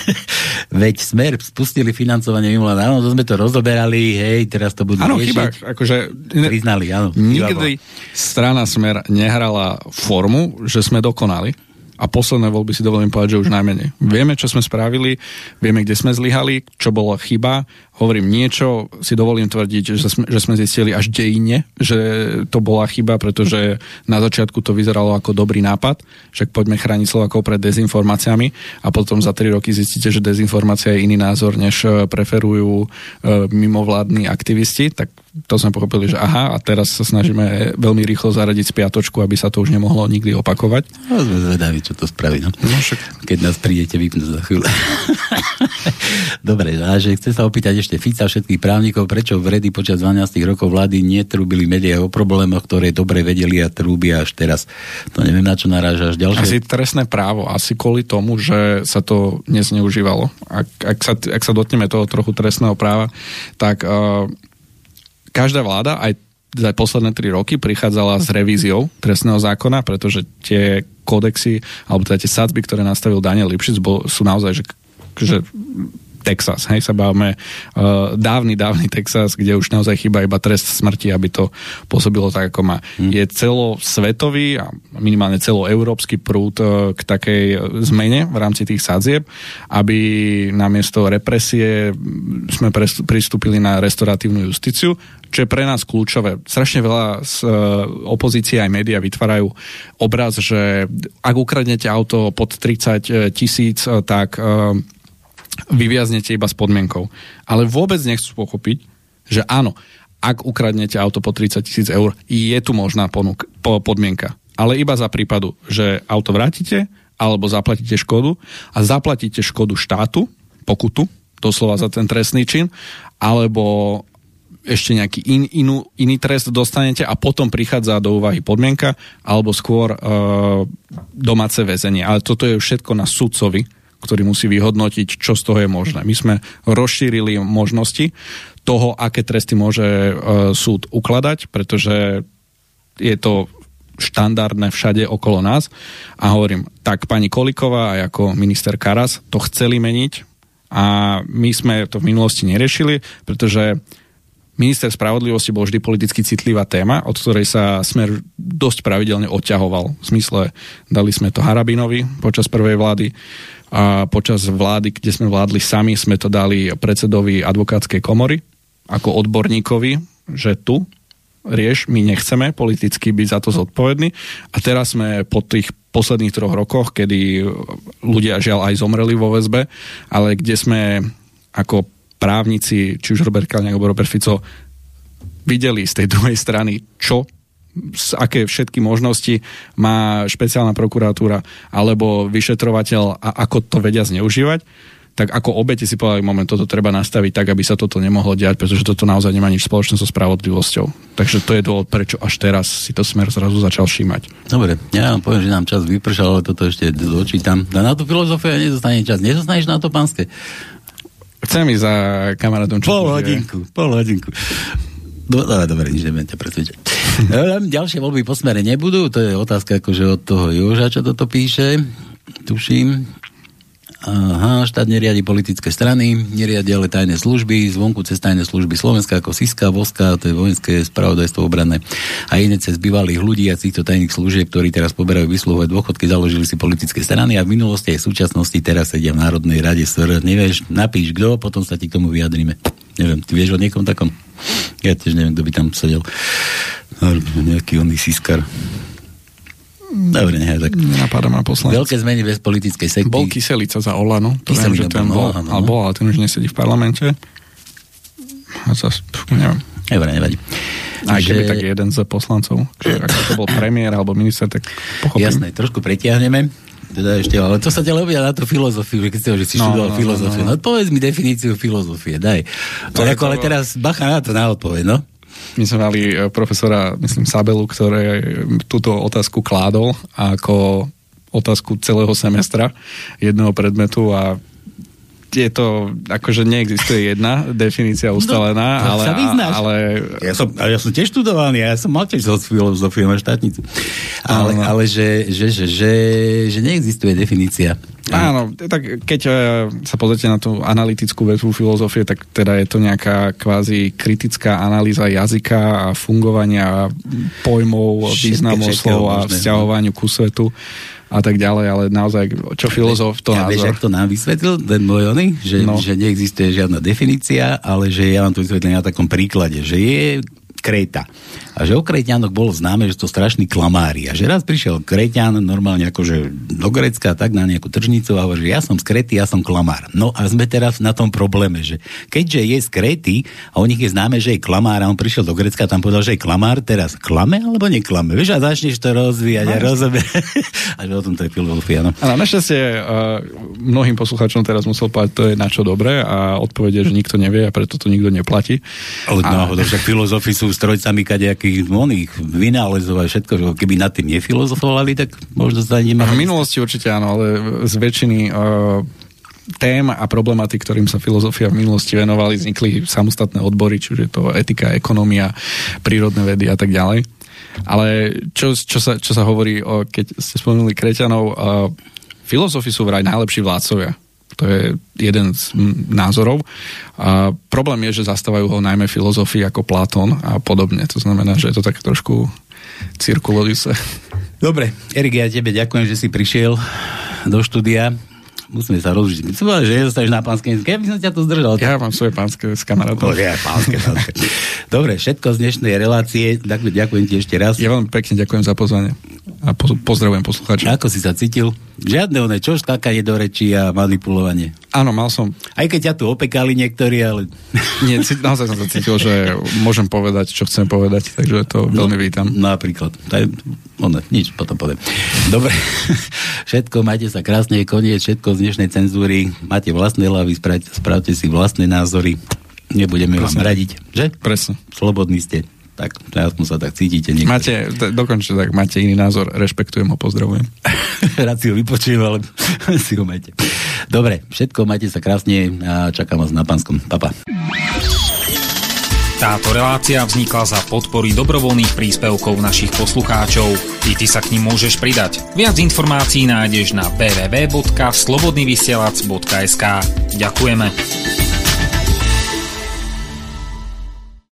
Veď Smer spustili financovanie mimovládne, áno, to sme to rozoberali, hej, teraz to budú Áno, chyba, akože... Priznali, áno. Nikdy strana Smer nehrala formu, že sme dokonali a posledné voľby si dovolím povedať, že už najmenej. Vieme, čo sme spravili, vieme, kde sme zlyhali, čo bola chyba, hovorím niečo, si dovolím tvrdiť, že sme, že sme zistili až dejine, že to bola chyba, pretože na začiatku to vyzeralo ako dobrý nápad, však poďme chrániť Slovakov pred dezinformáciami a potom za 3 roky zistíte, že dezinformácia je iný názor, než eh, preferujú e, mimovládni aktivisti, tak to sme pochopili, že aha, a teraz sa snažíme veľmi rýchlo zaradiť spiatočku, aby sa to už nemohlo nikdy opakovať. No, sme zvedaví, čo to spraví. No. No, však... Keď nás prídete vypnúť za chvíľu. Dobre, a že chce sa opýtať ešte Fica všetkých právnikov, prečo v redy počas 12 rokov vlády netrúbili médiá o problémoch, ktoré dobre vedeli a trúbia až teraz. To neviem, na čo narážaš. Ďalšie... Asi trestné právo, asi kvôli tomu, že sa to nezneužívalo. Ak, ak, sa, ak sa dotkneme toho trochu trestného práva, tak uh, každá vláda, aj za posledné tri roky prichádzala s revíziou trestného zákona, pretože tie kodexy, alebo teda tie sadzby, ktoré nastavil Daniel Lipšic, bol, sú naozaj že, že Texas, hej, sa bavíme uh, dávny, dávny Texas, kde už naozaj chýba iba trest smrti, aby to pôsobilo tak, ako má. Hmm. Je celosvetový a minimálne celoeurópsky prúd uh, k takej zmene v rámci tých sadzieb, aby namiesto represie sme pristúpili na restoratívnu justíciu, čo je pre nás kľúčové. Strašne veľa z uh, opozície aj média vytvárajú obraz, že ak ukradnete auto pod 30 tisíc, tak uh, vyviaznete iba s podmienkou. Ale vôbec nechcú pochopiť, že áno, ak ukradnete auto po 30 tisíc eur, je tu možná ponuk, po, podmienka. Ale iba za prípadu, že auto vrátite, alebo zaplatíte škodu a zaplatíte škodu štátu, pokutu, doslova za ten trestný čin, alebo ešte nejaký in, inú, iný trest dostanete a potom prichádza do úvahy podmienka alebo skôr e, domáce väzenie. Ale toto je všetko na sudcovi, ktorý musí vyhodnotiť, čo z toho je možné. My sme rozšírili možnosti toho, aké tresty môže e, súd ukladať, pretože je to štandardné všade okolo nás. A hovorím, tak pani Koliková a ako minister Karas to chceli meniť a my sme to v minulosti neriešili, pretože minister spravodlivosti bol vždy politicky citlivá téma, od ktorej sa Smer dosť pravidelne odťahoval. V zmysle, dali sme to Harabinovi počas prvej vlády, a počas vlády, kde sme vládli sami, sme to dali predsedovi advokátskej komory ako odborníkovi, že tu rieš, my nechceme politicky byť za to zodpovední. A teraz sme po tých posledných troch rokoch, kedy ľudia žiaľ aj zomreli vo väzbe, ale kde sme ako právnici, či už Robert Kalňák alebo Robert Fico, videli z tej druhej strany, čo aké všetky možnosti má špeciálna prokuratúra alebo vyšetrovateľ a ako to vedia zneužívať, tak ako obete si povedali, moment, toto treba nastaviť tak, aby sa toto nemohlo diať, pretože toto naozaj nemá nič spoločné so spravodlivosťou. Takže to je dôvod, prečo až teraz si to smer zrazu začal všímať. Dobre, ja vám poviem, že nám čas vypršal, ale toto ešte dočítam. Na tú filozofiu nezostane čas. Nezostaneš na to pánske? Chcem ísť za kamarátom. Pol hodinku, pol hodinku. No, dobre, dobre, nič nebudem ťa presvedčať. Ďalšie voľby po smere nebudú, to je otázka akože od toho Joža, čo toto píše, tuším. Aha, štát neriadi politické strany, neriadi ale tajné služby, zvonku cez tajné služby Slovenska ako Siska, Voska, to je vojenské spravodajstvo obranné a iné cez bývalých ľudí a týchto tajných služieb, ktorí teraz poberajú vysluhové dôchodky, založili si politické strany a v minulosti aj v súčasnosti teraz sedia v Národnej rade SR. Nevieš, napíš kto, potom sa ti k tomu vyjadrime. Neviem, ty vieš o niekom takom? Ja tiež neviem, kto by tam sedel. Nejaký oný Siskar. Dobre, nechaj tak. Napadá ma poslanec. Veľké zmeny bez politickej sekty. Bol Kyselica za Olano. To viem, že ten bol, no, ale bol, ale ten už nesedí v parlamente. A zase, neviem. Dobre, nevadí. Aj že... keby tak jeden z poslancov, že ak to bol premiér alebo minister, tak pochopím. Jasné, trošku pretiahneme. Teda ešte, ale to sa ťa ľubia na tú filozofiu, keď si, že si no, študoval no, filozofiu. No, no. no, povedz mi definíciu filozofie, daj. To ako, ale teraz bacha na to na odpoveď, no. My sme mali e, profesora, myslím, Sabelu, ktorý túto otázku kládol ako otázku celého semestra jedného predmetu a je to, akože neexistuje jedna definícia no, ustalená, no, ale, sa ale... Ja som, ja som tiež študovaný, ja som mal tiež z filozofiu na štátnicu. Ale, no. ale že, že, že, že, že neexistuje definícia. Áno, tak keď e, sa pozrite na tú analytickú vetvu filozofie, tak teda je to nejaká kvázi kritická analýza jazyka a fungovania pojmov, významov slov a vzťahovaniu ku svetu a tak ďalej, ale naozaj, čo filozof to ja, názor. Vieš, to nám vysvetlil, ten môj oný, že, no. že neexistuje žiadna definícia, ale že ja vám to vysvetlím na takom príklade, že je Kréta. A že o Kréťanoch bolo známe, že to strašný klamári. A že raz prišiel Kréťan normálne akože do Grecka, tak na nejakú tržnicu a hovorí, že ja som z Kréty, ja som klamár. No a sme teraz na tom probléme, že keďže je z Kréty a o nich je známe, že je klamár a on prišiel do Grecka a tam povedal, že je klamár, teraz klame alebo neklame? Vieš, a začneš to rozvíjať no, a rozumieš. a že o tom to je filozofia. No. Ale našťastie uh, mnohým poslucháčom teraz musel povedať, to je na čo dobré a odpovede, že nikto nevie a preto to nikto neplatí. Ale náhodou, že filozofy sú strojcami kadejakých oných vynálezov a všetko, že keby nad tým nefilozofovali, tak možno sa nemá. V minulosti určite áno, ale z väčšiny uh, tém a problematik, ktorým sa filozofia v minulosti venovali, vznikli samostatné odbory, čiže to etika, ekonomia, prírodné vedy a tak ďalej. Ale čo, čo, sa, čo sa hovorí, o, keď ste spomenuli Kreťanov, uh, filozofi sú vraj najlepší vládcovia To je jeden z názorov. A problém je, že zastávajú ho najmä filozofii ako Platón a podobne. To znamená, že je to tak trošku cirkulujúce. Dobre, Erik, ja tebe ďakujem, že si prišiel do štúdia musíme sa rozžiť. My som povedal, že nezostaneš na pánske Ja by som ťa tu zdržal. Ja mám svoje pánske s kamarátov. No, ja, pánske, pánske. Dobre, všetko z dnešnej relácie. Tak ďakujem ti ešte raz. Ja veľmi pekne ďakujem za pozvanie a po, pozdravujem poslucháčov. Ako si sa cítil? Žiadne oné, čo skákanie do rečí a manipulovanie. Áno, mal som. Aj keď ťa tu opekali niektorí, ale... Nie, naozaj som sa cítil, že môžem povedať, čo chcem povedať, takže to no, veľmi vítam. Napríklad. To je, ono, nič, potom poviem. Dobre, všetko, majte sa krásne, koniec, všetko z dnešnej cenzúry, máte vlastné hlavy, spravte, spravte si vlastné názory, nebudeme Presne. vám radiť, že? Presne. Slobodní ste tak aspoň sa tak cítite. Niekde. Máte, dokončite tak, máte iný názor, rešpektujem ho, pozdravujem. Rád si ho vypočujem, ale si ho majte. Dobre, všetko, majte sa krásne a čakám vás na pánskom. Papa. Táto relácia vznikla za podpory dobrovoľných príspevkov našich poslucháčov. I ty sa k ním môžeš pridať. Viac informácií nájdeš na www.slobodnyvysielac.sk Ďakujeme.